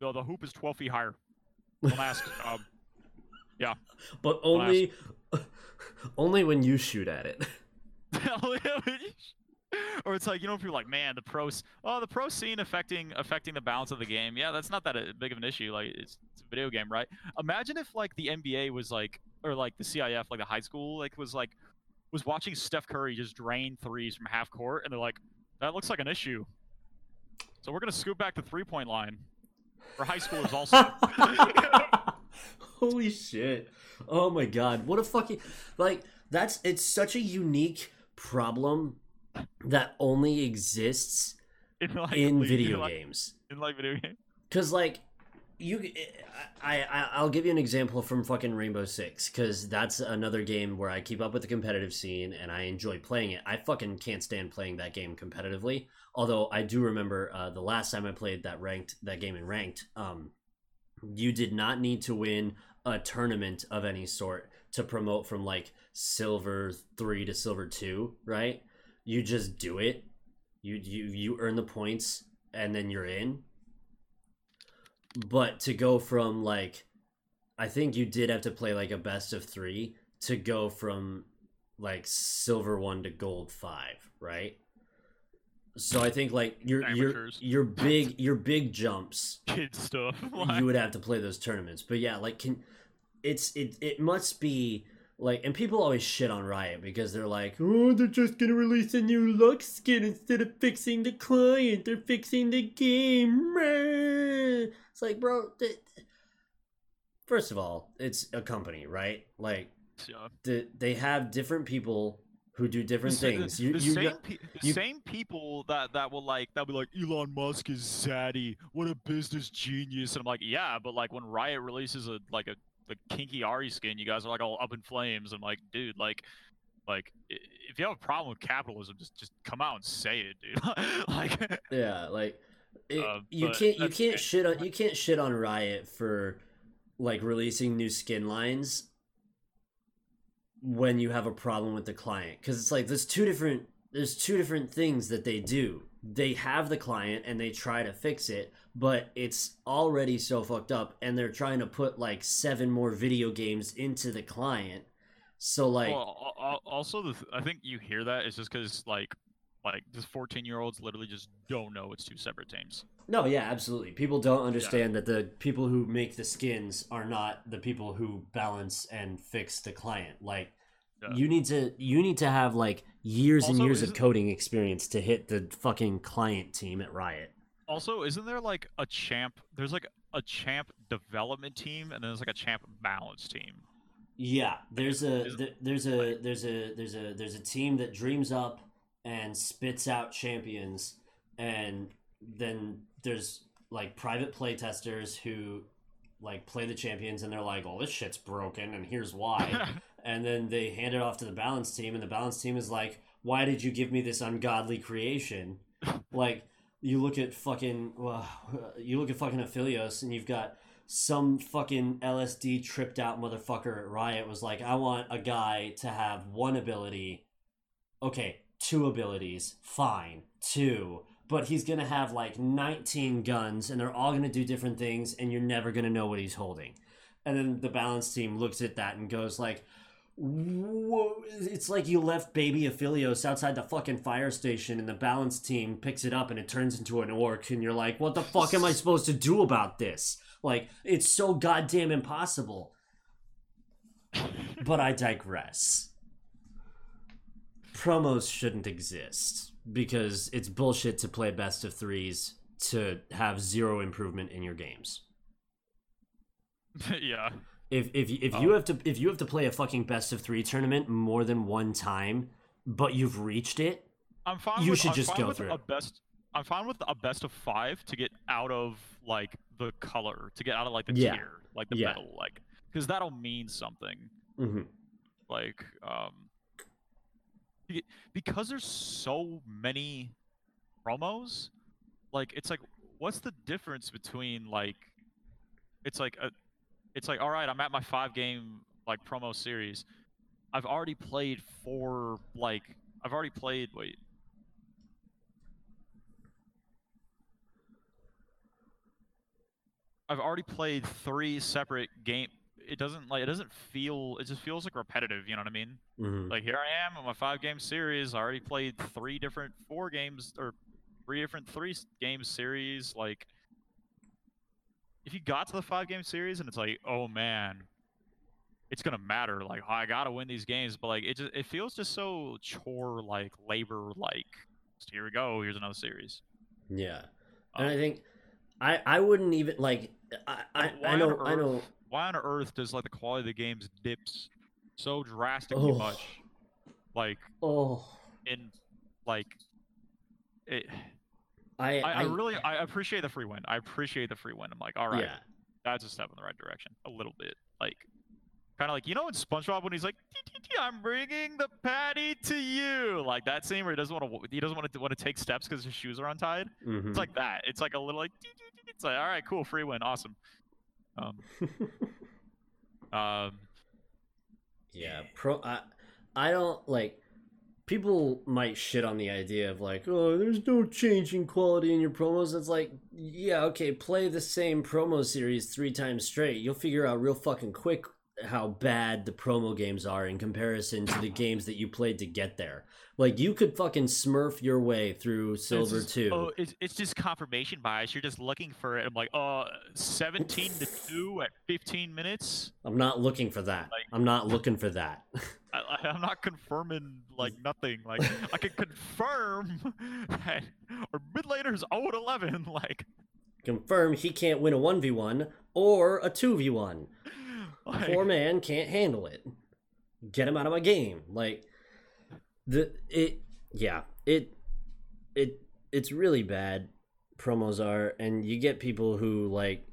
the, the hoop is 12 feet higher. Don't ask. um, yeah, But only only when you shoot at it. or it's like you know people are like man the pros oh the pro scene affecting affecting the balance of the game. Yeah that's not that uh, big of an issue. Like it's, it's a video game right? Imagine if like the nba was like or like the cif like the high school like was like was watching steph curry just drain threes from half court and they're like that looks like an issue. So we're gonna scoot back the three point line for high schoolers also. Holy shit. Oh my god. What a fucking like that's it's such a unique problem that only exists in, like, in league- video like, games. in like video games Cuz like you I, I I'll give you an example from fucking Rainbow 6 cuz that's another game where I keep up with the competitive scene and I enjoy playing it. I fucking can't stand playing that game competitively. Although I do remember uh, the last time I played that ranked that game in ranked um you did not need to win a tournament of any sort to promote from like silver 3 to silver 2, right? You just do it. You you you earn the points and then you're in. But to go from like I think you did have to play like a best of 3 to go from like silver 1 to gold 5, right? So I think like your your your big your big jumps kid stuff you would have to play those tournaments. But yeah, like can it's it it must be like and people always shit on Riot because they're like, "Oh, they're just going to release a new look skin instead of fixing the client. They're fixing the game." Meh." It's like, "Bro, th- first of all, it's a company, right? Like yeah. the, they have different people who do different the, things. The, You the you same, got- pe- the you- same people that that will like that will be like Elon Musk is zaddy. What a business genius. And I'm like, yeah, but like when Riot releases a like a the kinky Ahri skin, you guys are like all up in flames. I'm like, dude, like. Like, if you have a problem with capitalism, just just come out and say it, dude. like, Yeah, like it, Uh, you can't you can't shit on you can't shit on Riot for like releasing new skin lines when you have a problem with the client because it's like there's two different there's two different things that they do. They have the client and they try to fix it, but it's already so fucked up and they're trying to put like seven more video games into the client. So like well, al- al- also the th- I think you hear that is just because like Like just 14 year olds literally just don't know it's two separate teams. No, yeah, absolutely. People don't understand that the people who make the skins are not the people who balance and fix the client. Like Yeah. you need to you need to have like years and years of coding experience to hit the fucking client team at Riot. Also, isn't there like a champ? There's like a champ development team, and then there's like a champ balance team. Yeah, there's a there's a there's a there's a there's a team that dreams up and spits out champions, and then there's like private play testers who like play the champions and they're like, "Oh, this shit's broken, and here's why." and then they hand it off to the balance team, and the balance team is like, "Why did you give me this ungodly creation?" like you look at fucking well, you look at fucking Aphelios, and you've got some fucking LSD tripped out motherfucker at Riot was like, I want a guy to have one ability. Okay, two abilities, fine, two. But he's gonna have like 19 guns, and they're all gonna do different things, and you're never gonna know what he's holding. And then the balance team looks at that and goes like, Whoa, it's like you left baby Aphelios outside the fucking fire station and the balance team picks it up and it turns into an orc and you're like, what the fuck am I supposed to do about this? Like, it's so goddamn impossible. But I digress. Promos shouldn't exist because it's bullshit to play best of threes to have zero improvement in your games. yeah. If if if Oh. you have to if you have to play a fucking best of three tournament more than one time, but you've reached it, I'm fine. You with, should I'm just go through a it. best. I'm fine with a best of five to get out of like the color, to get out of like the Yeah. tier, like the Yeah. metal, like because that'll mean something. mm-hmm. Like um, because there's so many promos. Like it's like, what's the difference between like, it's like a, it's like all right, I'm at my five game like promo series. I've already played four like I've already played wait I've already played three separate game. It doesn't like it doesn't feel. It just feels like repetitive. You know what I mean? Mm-hmm. Like here I am on my five game series. I already played three different four games or three different three game series. Like if you got to the five game series and it's like, oh man, it's gonna matter. Like I gotta win these games, but like it just it feels just so chore like labor like. Here we go. Here's another series. Yeah, and Um, I think I I wouldn't even like I I, I know on I know earth- Why on earth does like the quality of the games dips so drastically Oh. much? Like oh in like it. I I, I really I appreciate the free win. I appreciate the free win. I'm like, all right, yeah that's a step in the right direction, a little bit. Like, kind of like you know in SpongeBob when he's like, "Tee, tee, tee, "I'm bringing the patty to you," like that scene where he doesn't want to he doesn't want to want to take steps because his shoes are untied. mhm. It's like that. It's like a little like, it's like, all right, cool, free win, awesome. Um, um, Yeah, pro. I, I don't like. People might shit on the idea of like, oh, there's no change in quality in your promos. It's like, yeah, okay, play the same promo series three times straight. You'll figure out real fucking quick how bad the promo games are in comparison to the games that you played to get there. Like, you could fucking smurf your way through Silver just- 2. Oh, it's, it's just confirmation bias. You're just looking for it. I'm like, uh, 17 to two at 15 minutes. I'm not looking for that. like- I'm not looking for that. I, I'm not confirming like nothing. Like I can confirm that our mid laner's 0 and 11. Like, Confirm he can't win a 1v1 or a 2v1. like Poor man can't handle it. Get him out of my game. Like the it yeah, it it it's really bad promos are and you get people who like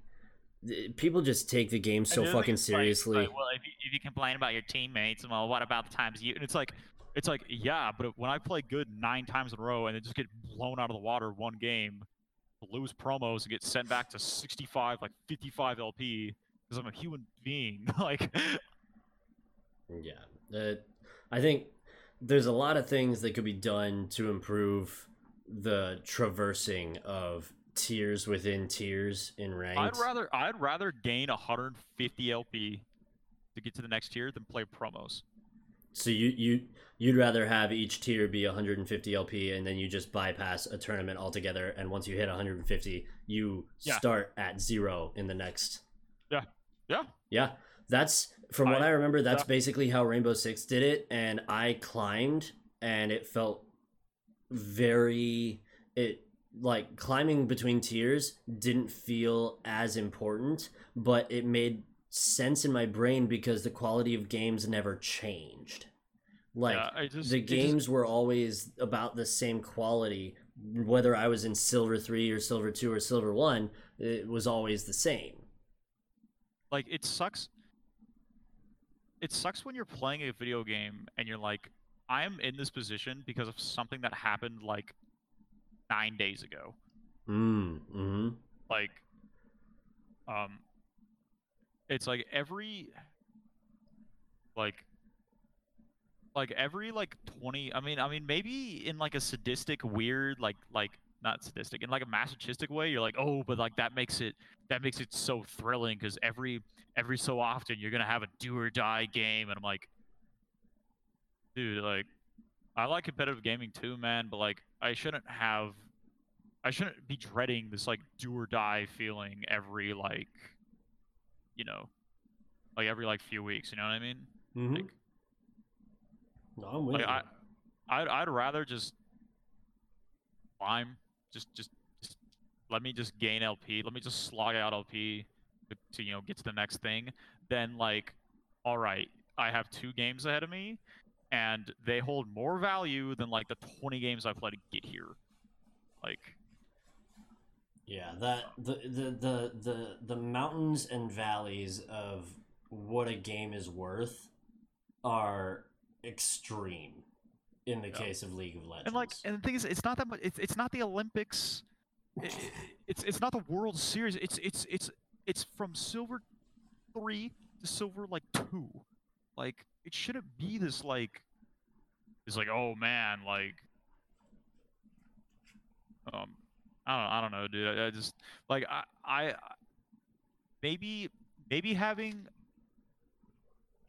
people just take the game so and the other thing fucking seriously. like, well, if you, if you complain about your teammates, well, what about the times you? And it's like, it's like, yeah, but when I play good nine times in a row and then just get blown out of the water one game, lose promos and get sent back to 65, like 55 LP because I'm a human being. like, Yeah. Uh, I think there's a lot of things that could be done to improve the traversing of tiers within tiers in ranked. I'd rather I'd rather gain 150 LP to get to the next tier than play promos. So you you you'd rather have each tier be 150 LP and then you just bypass a tournament altogether and once you hit 150 you Yeah. start at zero in the next Yeah. Yeah. yeah that's from what I- i remember that's yeah. basically how rainbow six did it and i climbed and it felt very it like climbing between tiers didn't feel as important but it made sense in my brain because the quality of games never changed. Like yeah, just, the it just- games were always about the same quality. Whether i was in silver 3 or silver 2 or silver 1 it was always the same. Like it sucks it sucks when you're playing a video game and you're like i'm in this position because of something that happened like nine days ago. Mm, hmm like um it's like every like like every like 20 i mean i mean maybe in like a sadistic weird like like not sadistic in like a masochistic way you're like oh but like that makes it that makes it so thrilling because every every so often you're gonna have a do or die game and i'm like dude like i like competitive gaming too man but like i shouldn't have I shouldn't be dreading this like do or die feeling every like you know like every like few weeks, you know what I mean? hmm Like, no, i'm with like you. I I'd, I'd rather just climb just just just let me just gain LP, let me just slog out LP to, to you know get to the next thing then like all right, I have two games ahead of me and they hold more value than like the 20 games I played to get here. Like Yeah, that the, the the the the mountains and valleys of what a game is worth are extreme in the Yeah. case of League of Legends. And like, and the thing is, it's not that much. It's, it's not the Olympics. i- i- it's it's not the World Series. It's it's it's it's from silver three to silver like two. Like it shouldn't be this like. It's like oh man like. Um, I don't I don't know, dude. I, I just like I I maybe maybe having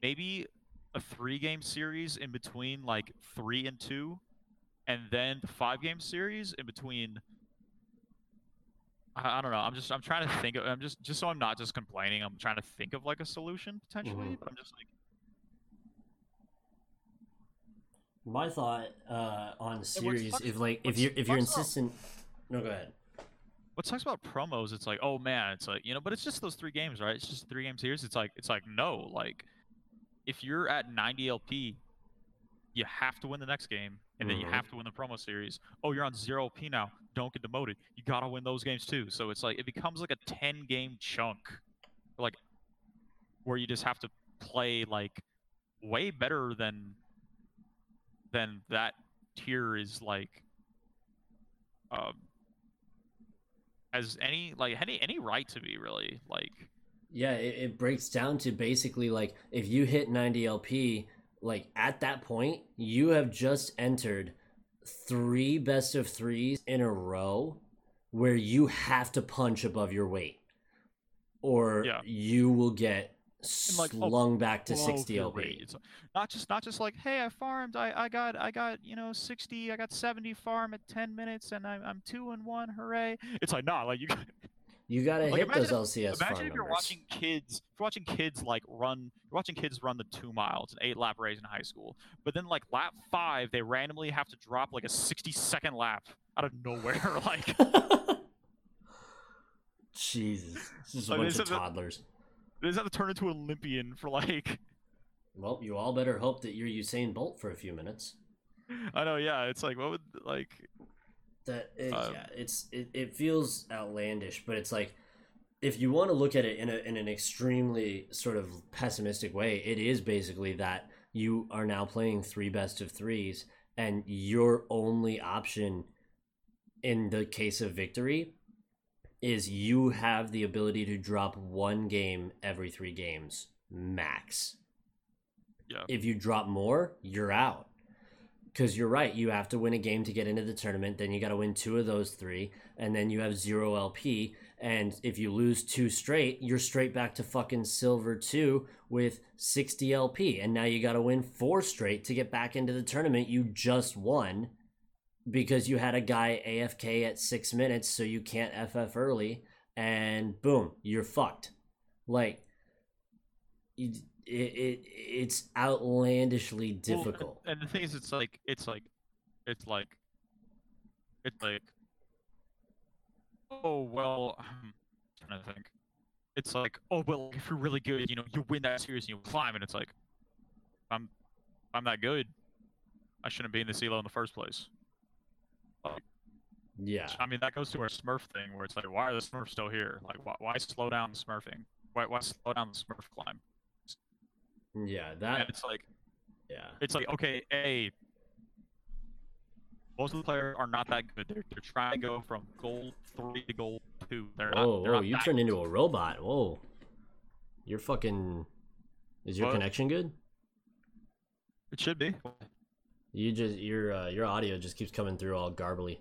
maybe a three game series in between like three and two and then the five game series in between I, I don't know i'm just i'm trying to think of i'm just just so i'm not just complaining i'm trying to think of like a solution potentially Mhm. but i'm just like my thought uh, on what series, if like if you're if you're insistent, no, go ahead. what sucks about promos it's like oh man it's like you know but it's just those three games right? It's just three games series it's like it's like no like if you're at 90 lp you have to win the next game and then you Mhm. have to win the promo series. Oh you're on 0 lp now don't get demoted. You gotta win those games too. So it's like it becomes like a 10 game chunk like where you just have to play like way better than than that tier is like um has any like any any right to be really like Yeah, it, it breaks down to basically like if you hit 90 LP, like at that point, you have just entered three best of threes in a row where you have to punch above your weight or Yeah. you will get And, like, oh, slung back to 60 your LP. It's not just not just like, hey, I farmed, I, I got I got you know 60, I got 70 farm at 10 minutes, and I'm I'm two and one, hooray! It's like nah, like you. You gotta Like, hit those imagine LCS Imagine farm if you're numbers. watching kids, if you're watching kids like run, you're watching kids run the two miles, an eight lap race in high school, but then like lap five, they randomly have to drop like a 60 second lap out of nowhere, like. Jesus, this is a Like, bunch of toddlers. They just have to turn into an Olympian for like. Well, you all better hope that you're Usain Bolt for a few minutes. I know, yeah. It's like what would like. That it, Um, yeah, it's it, it feels outlandish, but it's like if you want to look at it in a in an extremely sort of pessimistic way, it is basically that you are now playing three best of threes, and your only option in the case of victory is you have the ability to drop one game every three games max. Yeah. If you drop more, you're out. because you're right. You have to win a game to get into the tournament. Then you got to win two of those three, and then you have zero LP. And if you lose two straight, you're straight back to fucking silver two with 60 LP. And now you got to win four straight to get back into the tournament you just won because you had a guy AFK at six minutes, so you can't FF early. And boom, you're fucked. Like, it, it, it's outlandishly Well, and- difficult. and, the thing is, it's like it's like it's like it's like oh well. I'm trying to think. It's like oh well, if you're really good, you know, you win that series and you climb, and it's like I'm I'm that good. I shouldn't be in the CeeLo in the first place. Yeah. I mean, that goes to our Smurf thing, where it's like, why are the Smurfs still here? Like, why, why slow down the Smurfing? Why, why slow down the Smurf climb? Yeah, And that it's like, yeah. it's like, okay, a most of the players are not that good. They're, they're trying to go from gold three to gold two. They're not. They're whoa, not you turned into a robot. Whoa. You're fucking Is your What? connection good? It should be. You just your uh, your audio just keeps coming through all garbly.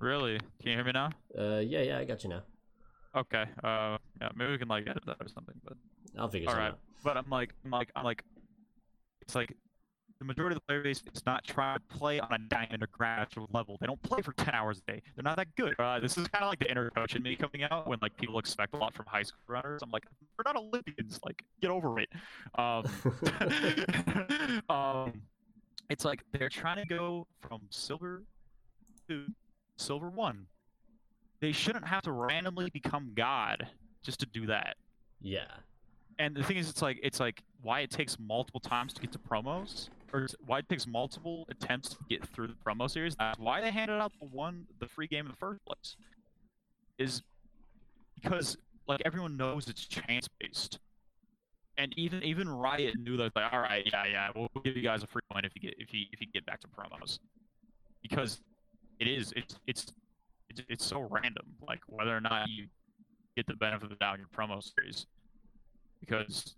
Really? Can you hear me now? Uh yeah, yeah, I got you now. Okay. Uh, yeah, maybe we can like edit that or something. But I'll figure all right. out. But I'm like, I'm like, I'm like, it's like the majority of the player base is not trying to play on a diamond or graduate level. They don't play for 10 hours a day. They're not that good. Uh, this is kind of like the inner coach in me coming out when like people expect a lot from high school runners. I'm like, we're not Olympians. Like, get over it. Um, um, it's like they're trying to go from silver to silver one. They shouldn't have to randomly become God just to do that. Yeah. And the thing is, it's like it's like why it takes multiple times to get to promos, or why it takes multiple attempts to get through the promo series. That's why they handed out the one the free game in the first place. Is because like everyone knows it's chance based, and even even Riot knew that like all right, yeah, yeah, we'll, we'll give you guys a free point if you get if you if you get back to promos, because it is it's it's it's, it's so random like whether or not you get the benefit of the doubt in your promo series because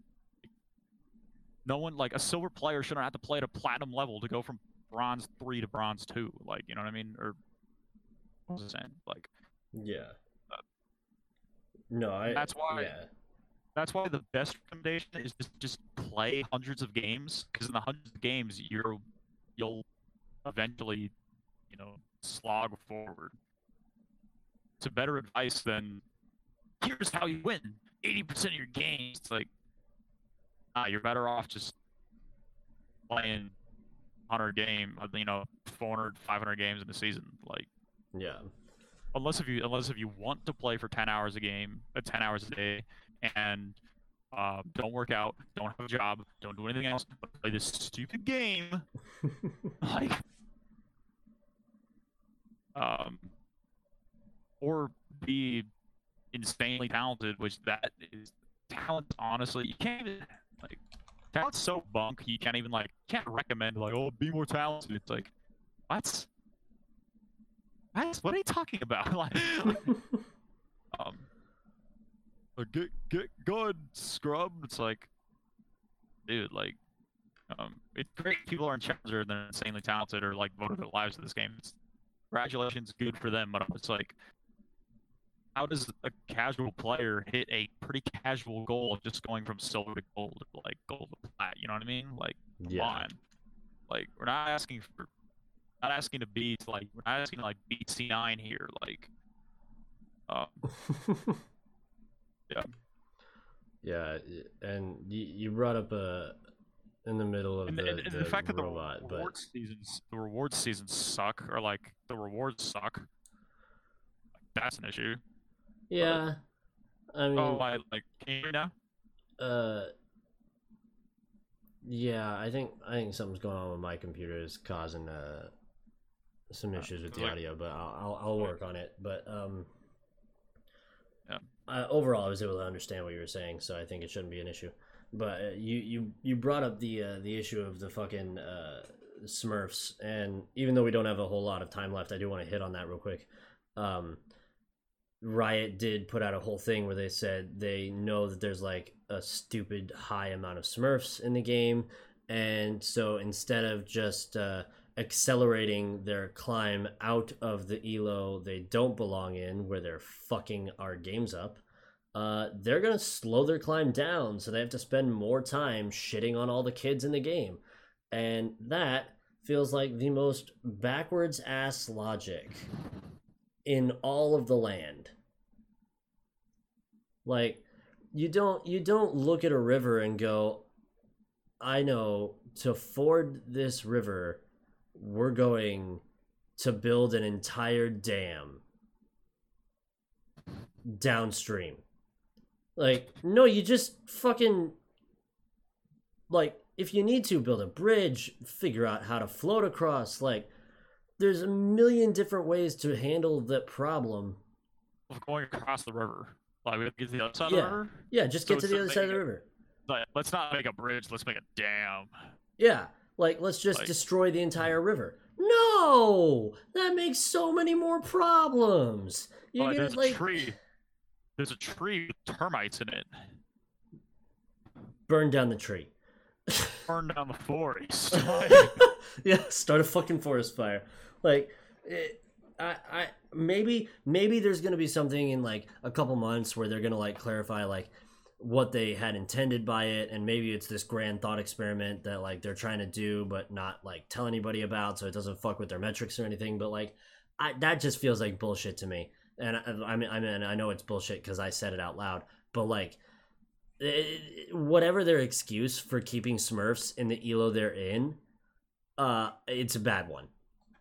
no one like a silver player shouldn't have to play at a platinum level to go from bronze three to bronze two. Like you know what I mean? Or what was I saying? Like Yeah. Uh, no, I That's why- yeah. That's why the best recommendation is just just play hundreds of games because in the hundreds of games you're you'll eventually you know slog forward. It's a better advice than here's how you win 80% of your games. It's like ah, you're better off just playing 100 game, uh, you know, 400, 500 games in a season. Like Yeah. unless if you unless if you want to play for 10 hours a game, uh, 10 hours a day, and uh, don't work out, don't have a job, don't do anything else, but play this stupid game, like, um, or be insanely talented, which that is talent. Honestly, you can't even like talent's so bunk. You can't even like can't recommend like oh be more talented. It's like what? What? What are you talking about? like, um, like, get get good, scrub. It's like, dude, like, um, it's great people are in challenger and they're insanely talented or like voted their lives to this game. It's, congratulations, good for them. But it's like, how does a casual player hit a pretty casual goal of just going from silver to gold, or like gold to plat? You know what I mean? Like, come Yeah. on. Like, we're not asking for, not asking to beat like, we're not asking to like beat C9 here. Like, um, yeah. yeah, and you, you brought up uh in the middle of and, the, and, and the, the fact that the robot, but reward seasons, the reward seasons suck, or like the rewards suck. Like, that's an issue. yeah, I mean, Oh, I like. Can you hear now? uh, yeah, I think I think something's going on with my computer is causing uh some Uh, issues with the audio, but I'll I'll, I'll work on it. But um. Overall, I was able to understand what you were saying, so I think it shouldn't be an issue. But uh, you you you brought up the uh, the issue of the fucking uh, Smurfs, and even though we don't have a whole lot of time left, I do want to hit on that real quick. Um, Riot did put out a whole thing where they said they know that there's like a stupid high amount of Smurfs in the game, and so instead of just uh, accelerating their climb out of the elo they don't belong in, where they're fucking our games up. Uh, they're gonna slow their climb down, so they have to spend more time shitting on all the kids in the game, and that feels like the most backwards ass logic in all of the land. Like you don't you don't look at a river and go I know to ford this river we're going to build an entire dam downstream. Like no, you just fucking like if you need to build a bridge, figure out how to float across like there's a million different ways to handle that problem. Of going across the river. Like we have to get to the other side Yeah. of the river. Yeah, just So get to the other side of the river. Like, let's not make a bridge. Let's make a dam. Yeah, like let's just Like- destroy the entire mm. river. No, that makes so many more problems. You're Like, there's like a tree. There's a tree with termites in it. burn down the tree. Burn down the forest. Yeah, start a fucking forest fire. Like, it, I, I maybe maybe there's gonna be something in like a couple months where they're gonna like clarify like what they had intended by it, and maybe it's this grand thought experiment that like they're trying to do, but not like tell anybody about, so it doesn't fuck with their metrics or anything. But like, I that just feels like bullshit to me. And I, I mean, I mean, I know it's bullshit because I said it out loud, but like eh, whatever their excuse for keeping Smurfs in the elo they're in, uh, it's a bad one.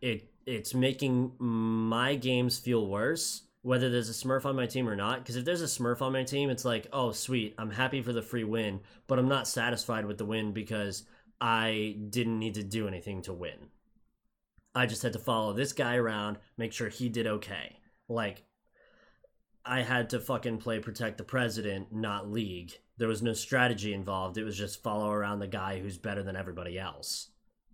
It it's making my games feel worse, whether there's a Smurf on my team or not. Because if there's a Smurf on my team, it's like, oh sweet, I'm happy for the free win, but I'm not satisfied with the win because I didn't need to do anything to win. I just had to follow this guy around, make sure he did okay. Like I had to fucking play protect the president, not league. There was no strategy involved. It was just follow around the guy who's better than everybody else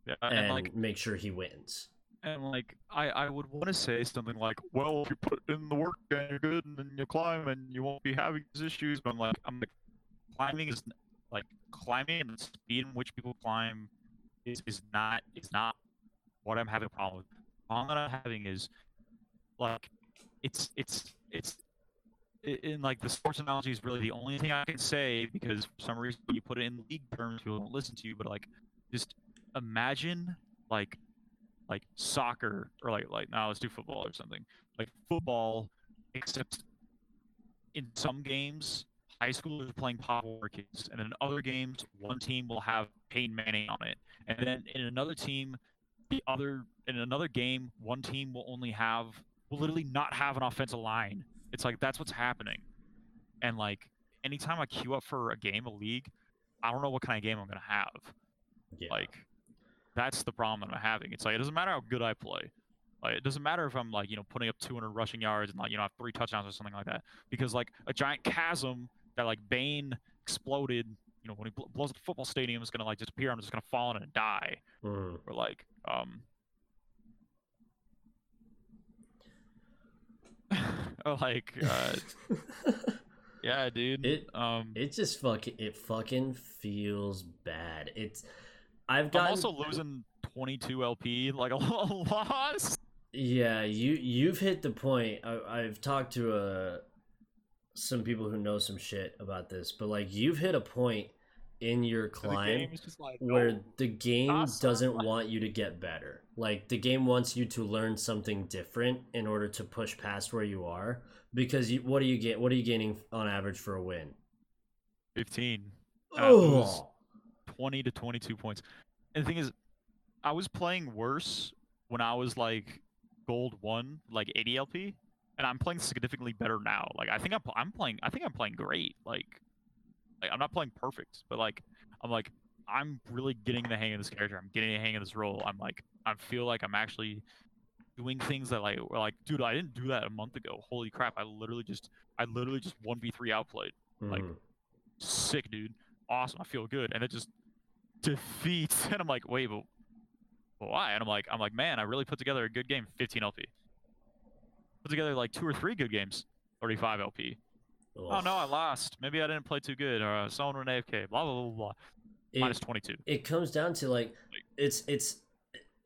yeah, and, and like, make sure he wins. And like, I, I would want to say something like, "Well, if you put in the work and you're good, and then you climb, and you won't be having these issues." But I'm like, I'm like, climbing is like climbing and the speed in which people climb is, is not is not what I'm having a problem with. The problem I'm having is like it's it's it's in like the sports analogy is really the only thing I can say because for some reason you put it in league terms people don't listen to you but like just imagine like like soccer or like like now let's do football or something. Like football except in some games high schoolers playing pop Warner kids and in other games one team will have Peyton Manning on it. And then in another team the other in another game one team will only have will literally not have an offensive line. It's like that's what's happening. And like anytime i queue up for a game a league i don't know what kind of game i'm gonna have. Yeah. like that's the problem that i'm having. It's like it doesn't matter how good i play. Like it doesn't matter if i'm like you know putting up 200 rushing yards and like you know have three touchdowns or something like that. Because like a giant chasm that like bane exploded you know when he bl- blows up the football stadium is gonna like disappear. I'm just gonna fall in and die. Mm. or like um like uh yeah dude. It- um it just fucking it fucking feels bad. It's I've i'm also losing 22 lp like a loss Yeah, you you've hit the point. I, I've talked to uh, some people who know some shit about this, but like you've hit a point in your climb where the game awesome. doesn't want you to get better. Like the game wants you to learn something different in order to push past where you are. Because you, what do you get? What are you gaining on average for a win? 15 And I Oh, 20 to 22 points and the thing is i was playing worse when i was like gold 1 like 80 lp and i'm playing significantly better now like i think i'm, I'm playing i think i'm playing great like, like i'm not playing perfect but like i'm like i'm really getting the hang of this character i'm getting the hang of this role i'm like i feel like i'm actually doing things that like were like dude i didn't do that a month ago holy crap i literally just i literally just 1v3 outplayed like, mhm. sick, dude. Awesome. I feel good. And it just defeats. And I'm like, wait, but, why? And I'm like, I'm like, man, I really put together a good game, 15 LP. Put together like two or three good games, 35 LP. Oh no, I lost. Maybe I didn't play too good, or uh, someone went AFK. Blah blah blah blah. It- Minus 22. it comes down to like it's it's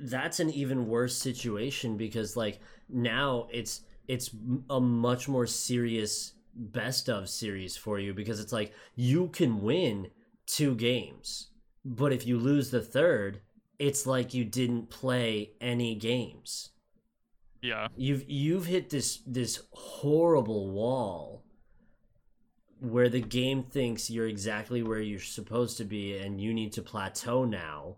that's an even worse situation because like now it's it's a much more serious best of series for you because it's like you can win two games but if you lose the third it's like you didn't play any games Yeah. you've you've hit this this horrible wall where the game thinks you're exactly where you're supposed to be and you need to plateau now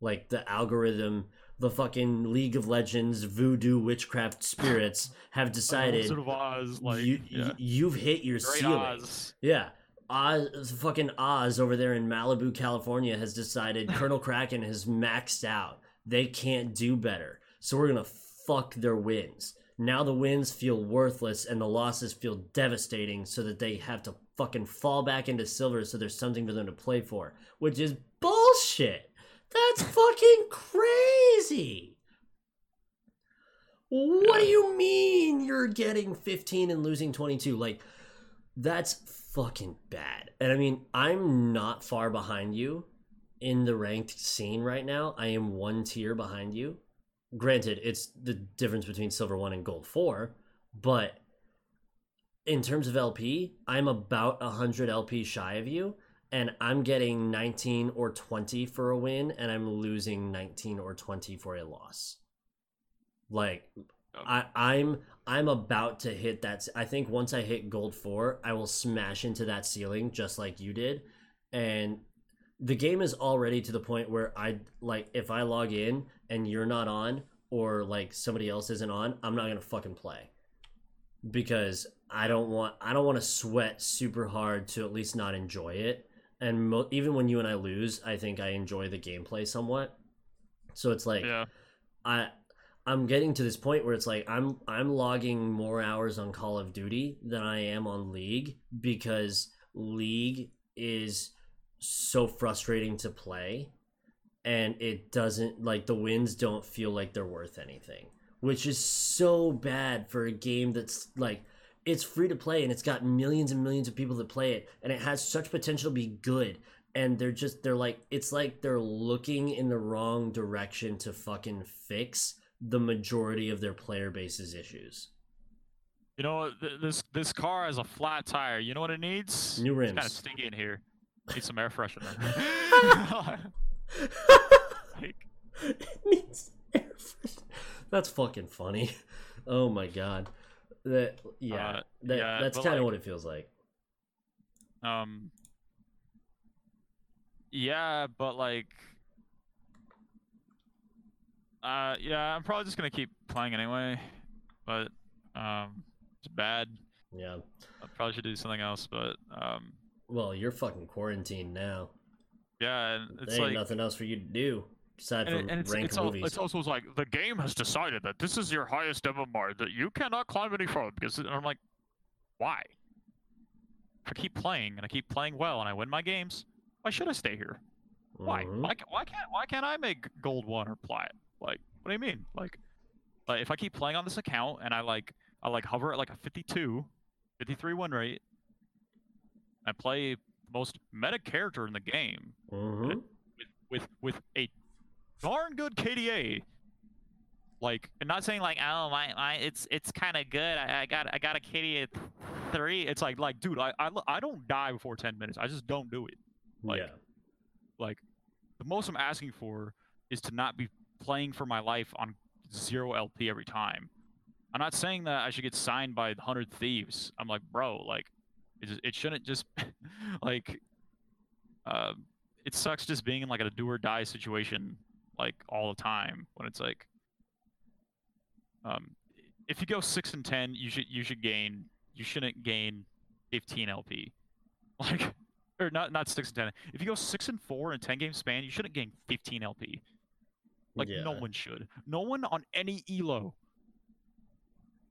like the algorithm the fucking league of legends voodoo witchcraft spirits have decided Oz, like you, yeah. you've hit your Great ceiling Oz. yeah. Oz, fucking Oz over there in Malibu, California has decided Colonel Kraken has maxed out. They can't do better. So we're going to fuck their wins. Now the wins feel worthless and the losses feel devastating so that they have to fucking fall back into silver so there's something for them to play for, which is bullshit. That's fucking crazy. What do you mean you're getting 15 and losing 22? Like, that's fucking bad. And I mean, I'm not far behind you in the ranked scene right now. I am one tier behind you. Granted, it's the difference between silver 1 and gold 4, but in terms of LP, I'm about 100 LP shy of you and I'm getting 19 or 20 for a win and I'm losing 19 or 20 for a loss. Like oh. I, I'm I'm about to hit that. I think once I hit gold four, I will smash into that ceiling just like you did, and the game is already to the point where I like if I log in and you're not on or like somebody else isn't on, I'm not gonna fucking play because I don't want I don't want to sweat super hard to at least not enjoy it. And mo- even when you and I lose, I think I enjoy the gameplay somewhat. So it's like Yeah. I I'm getting to this point where it's like I'm I'm logging more hours on Call of Duty than I am on League because League is so frustrating to play and it doesn't like the wins don't feel like they're worth anything, which is so bad for a game that's like it's free to play and it's got millions and millions of people that play it and it has such potential to be good and they're just they're like it's like they're looking in the wrong direction to fucking fix the majority of their player base's issues. You know th- This this car has a flat tire. You know what it needs? New It's kind of rims. stinky in here. Need some air freshener. like, It needs air fresh- That's fucking funny. Oh my god. That yeah. Uh, that, yeah, that's kind of like- what it feels like. um, yeah, but like, uh, yeah, I'm probably just gonna keep playing anyway. But um, it's bad. Yeah. I probably should do something else. But um, Well, you're fucking quarantined now. yeah, and it's there ain't like. nothing else for you to do aside And, from it- and it's, rank it's, movies. it's also like the game has decided that this is your highest MMR that you cannot climb any further because and I'm like, why? If I keep playing and I keep playing well and I win my games, why should I stay here? Why? Mhm. Why? Why can't? Why can't I make gold one or plat? Like, what do you mean? Like, like if I keep playing on this account and I like, I like hover at like a 52, 53 win rate. I play the most meta character in the game Mhm. with with with a darn good KDA. Like, and not saying like, oh my, my it's it's kind of good. I, I got I got a KDA three. It's like like, dude, I, I I don't die before ten minutes. I just don't do it. Like, yeah. like the most I'm asking for is to not be playing for my life on zero LP every time. I'm not saying that I should get signed by hundred thieves. I'm like, bro, like it, it shouldn't just like uh, it sucks just being in like a do or die situation like all the time when it's like um if you go six and ten you should you should gain you shouldn't gain 15 LP like or not not six and ten. If you go six and four in ten game span, you shouldn't gain fifteen LP. Like no one should. No one on any elo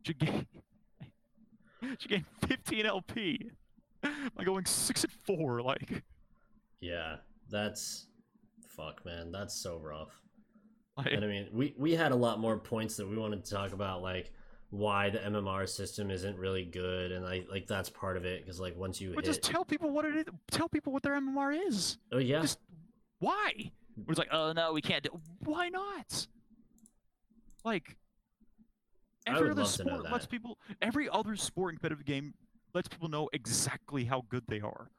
should gain should gain fifteen LP by going six and four. Like, Yeah. That's fuck, man. That's so rough. like And I mean, we we had a lot more points that we wanted to talk about, like why the MMR system isn't really good, and like like that's part of it because like once you but hit, just tell people what it is. Tell people what their MMR is. oh yeah, Just why? It's like, oh no, we can't do. Why not? Like every other love to know sport lets people every other sport and competitive game lets people know exactly how good they are.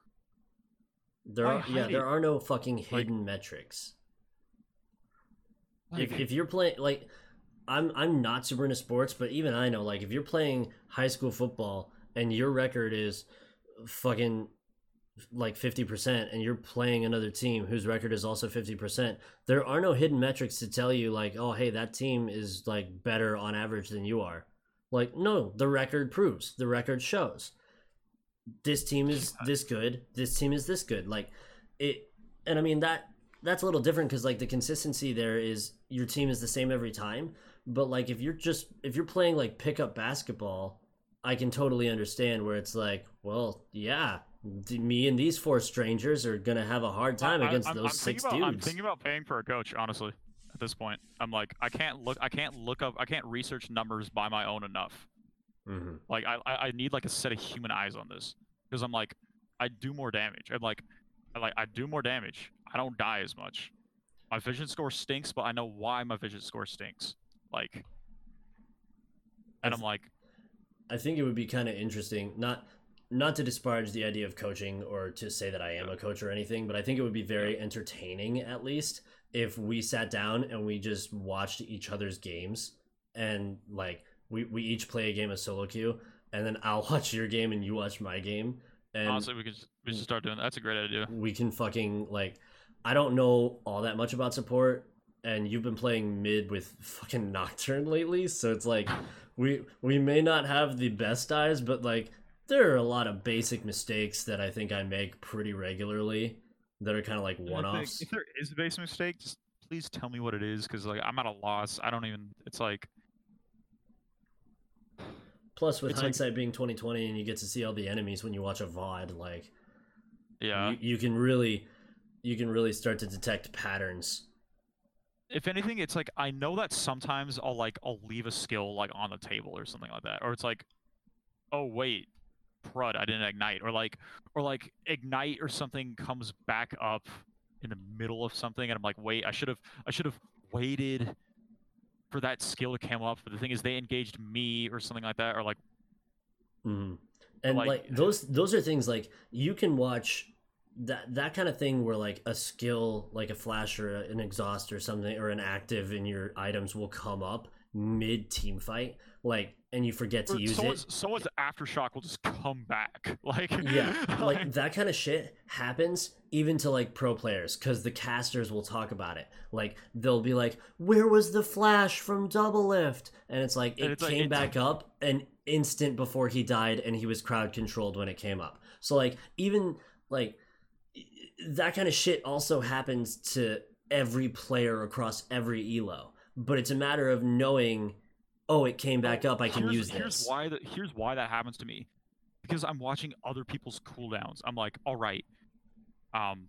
There are yeah, there are no fucking hidden metrics. Like, if if you're playing like I'm I'm not super into sports, but even I know like if you're playing high school football and your record is fucking like 50% and you're playing another team whose record is also 50%, there are no hidden metrics to tell you like, "Oh, hey, that team is like better on average than you are." Like, no, the record proves. The record shows. This team is this good. This team is this good. Like it and I mean that that's a little different because like the consistency there is your team is the same every time but like if you're just if you're playing like pickup basketball i can totally understand where it's like well yeah me and these four strangers are gonna have a hard time I- against I'm, those I'm six about, I'm thinking about paying for a coach, honestly. At this point, I'm like, I can't look, I can't look up, I can't research numbers by my own enough. hmm Like, I, I need like a set of human eyes on this because I'm like, I do more damage. I'm like, I like, I do more damage. I don't die as much. My vision score stinks, but I know why my vision score stinks. Like, and I'm like, i think it would be kind of interesting not not to disparage the idea of coaching or to say that i am a coach or anything but i think it would be very entertaining at least if we sat down and we just watched each other's games and like we, we each play a game of solo queue and then i'll watch your game and you watch my game and honestly, we can just, we should start doing that. That's a great idea. we can fucking like i don't know all that much about support and you've been playing mid with fucking Nocturne lately so it's like we we may not have the best eyes but like there are a lot of basic mistakes that i think i make pretty regularly that are kind of like think one-offs If there is a base mistake, just please tell me what it is, because like I'm at a loss. I don't even. It's like plus with it's like- hindsight being 2020 and you get to see all the enemies when you watch a vod like yeah. you, you can really you can really start to detect patterns if anything, it's like I know that sometimes I'll like I'll leave a skill like on the table or something like that, or it's like, oh wait, crud, I didn't ignite, or like or like ignite or something comes back up in the middle of something, and I'm like, wait, I should have I should have waited for that skill to come up. But the thing is, they engaged me or something like that, or like hmm And like, like- those those are things like you can watch that that kind of thing where like a skill like a flash or an exhaust or something or an active in your items will come up mid team fight like and you forget to use someone's it. someone's aftershock will just come back, like yeah like that kind of shit happens even to like pro players because the casters will talk about it. Like they'll be like where was the flash from Doublelift? And it's like it it's came it's- back up an instant before he died and he was crowd controlled when it came up. So like even like that kind of shit also happens to every player across every elo. But it's a matter of knowing oh it came back up i can here's, use here's this. why that here's why that happens to me. Because i'm watching other people's cooldowns. I'm like ult right um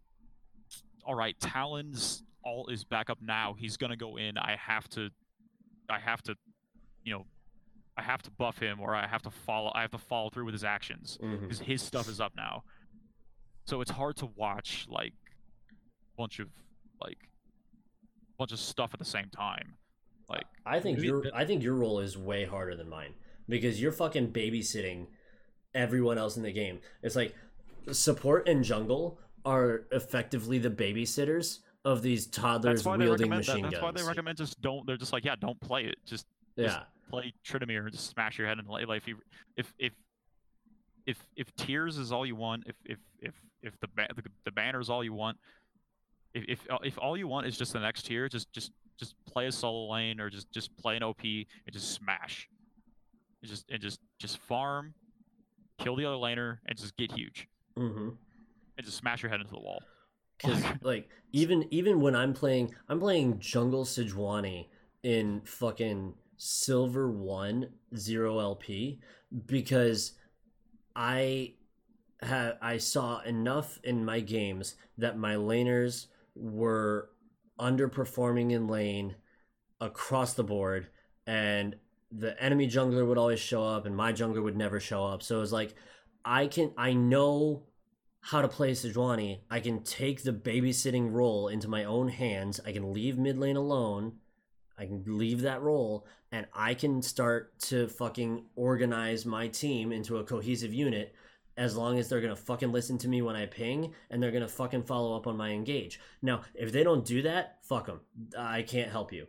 all right Talon's all is back up now. He's gonna go in. I have to i have to you know i have to buff him or i have to follow i have to follow through with his actions because his stuff is up now. So it's hard to watch like a bunch of like a bunch of stuff at the same time like I think your that- I think your role is way harder than mine because you're fucking babysitting everyone else in the game. It's like support and jungle are effectively the babysitters of these toddlers that's why they wielding recommend that, machine that's guns. why they recommend just don't they're just like yeah don't play it just yeah, play Tryndamere and just smash your head in the like if you if if if if tears is all you want if if if if the ba- the, the banner is all you want if if if all you want is just the next tier just just just play a solo lane or just just play an OP and just smash. And just and just just farm kill the other laner and just get huge. Hmm and just smash your head into the wall. Because like even even when I'm playing, I'm playing jungle Sejuani in fucking silver one zero LP because I ha I saw enough in my games that my laners were underperforming in lane across the board and the enemy jungler would always show up and my jungler would never show up so it was like i can i know how to play Sejuani. I can take the babysitting role into my own hands. I can leave mid lane alone. I can leave that role and I can start to fucking organize my team into a cohesive unit as long as they're gonna fucking listen to me when I ping and they're gonna fucking follow up on my engage. Now, if they don't do that, fuck them. I can't help you.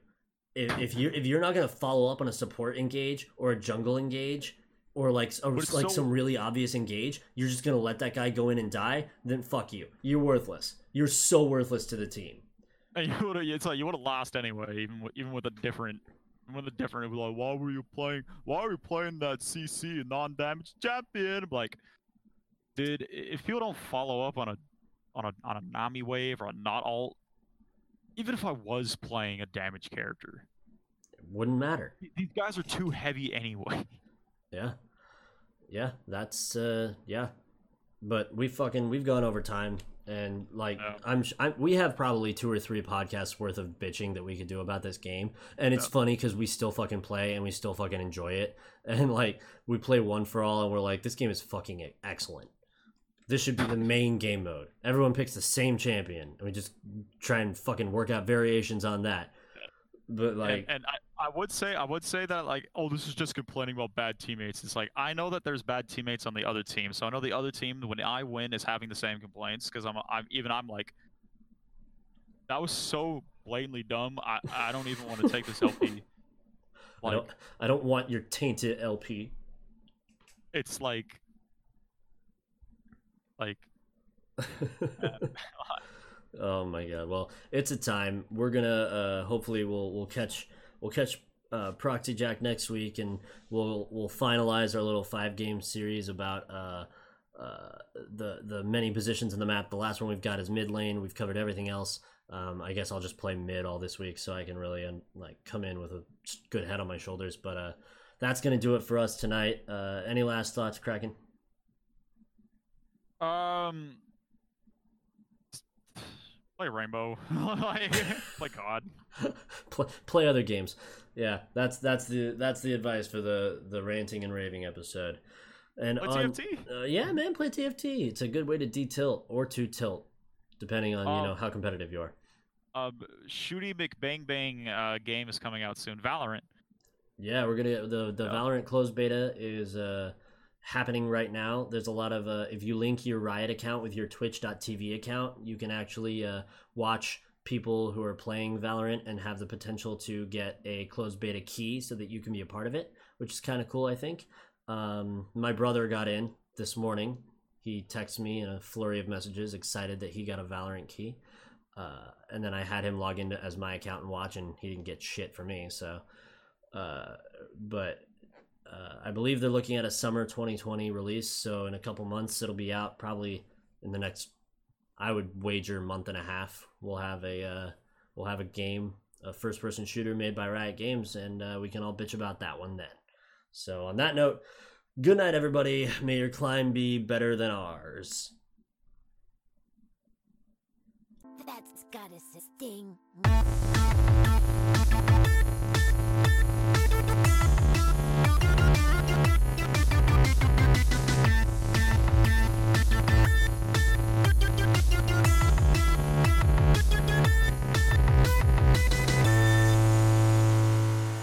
If, if you if you're not gonna follow up on a support engage or a jungle engage or like like so- some really obvious engage, you're just gonna let that guy go in and die. Then fuck you. You're worthless. You're so worthless to the team. And you would it's like you would have lost anyway, even with, even with a different, even with a different. It was like, why were you playing? Why are you playing that CC non-damage champion? I'm like, dude, if people don't follow up on a, on a on a Nami wave or a not alt, even if I was playing a damage character, It wouldn't matter. these guys are too heavy anyway. Yeah. Yeah, that's uh yeah. But we fucking we've gone over time and like. I'm, I'm we have probably two or three podcasts worth of bitching that we could do about this game and it's funny cuz we still fucking play and we still fucking enjoy it and like we play one for all and we're like this game is fucking excellent. This should be the main game mode. Everyone picks the same champion and we just try and fucking work out variations on that. But like and, and I, I would say I would say that like oh this is just complaining about bad teammates. It's like I know that there's bad teammates on the other team, so I know the other team when I win is having the same complaints because I'm I'm even I'm like that was so blatantly dumb. I I don't even want to take this LP. I Like don't I don't want your tainted LP. it's like like oh my god. Well, it's a time. We're gonna uh hopefully we'll we'll catch we'll catch uh Proxy Jack next week and we'll we'll finalize our little five game series about uh uh the the many positions in the map. The last one we've got is mid lane. We've covered everything else. Um, I guess I'll just play mid all this week so I can really um, like come in with a good head on my shoulders. But uh, that's gonna do it for us tonight. Uh, any last thoughts, Kraken? Um play Rainbow like play COD, play, play other games. Yeah, that's that's the that's the advice for the the ranting and raving episode. And Play on, TFT. uh, yeah, man, play TFT. It's a good way to detilt or to tilt, depending on you Um, know how competitive you are. Um, Shooty McBang Bang uh, game is coming out soon. Valorant. Yeah, we're gonna the the Yeah. Valorant closed beta is uh happening right now. There's a lot of uh, if you link your Riot account with your Twitch.tv account, you can actually uh, watch people who are playing Valorant and have the potential to get a closed beta key so that you can be a part of it, which is kind of cool, I think. Um, my brother got in this morning. He texted me in a flurry of messages, excited that he got a Valorant key. Uh, and then I had him log into as my account and watch, and he didn't get shit for me. So, uh, but uh, I believe they're looking at a summer 2020 release. So in a couple months, it'll be out. Probably in the next, I would wager month and a half. We'll have a uh, we'll have a game, a first person shooter made by Riot Games, and uh, we can all bitch about that one then. So on that note, good night, everybody. May your climb be better than ours.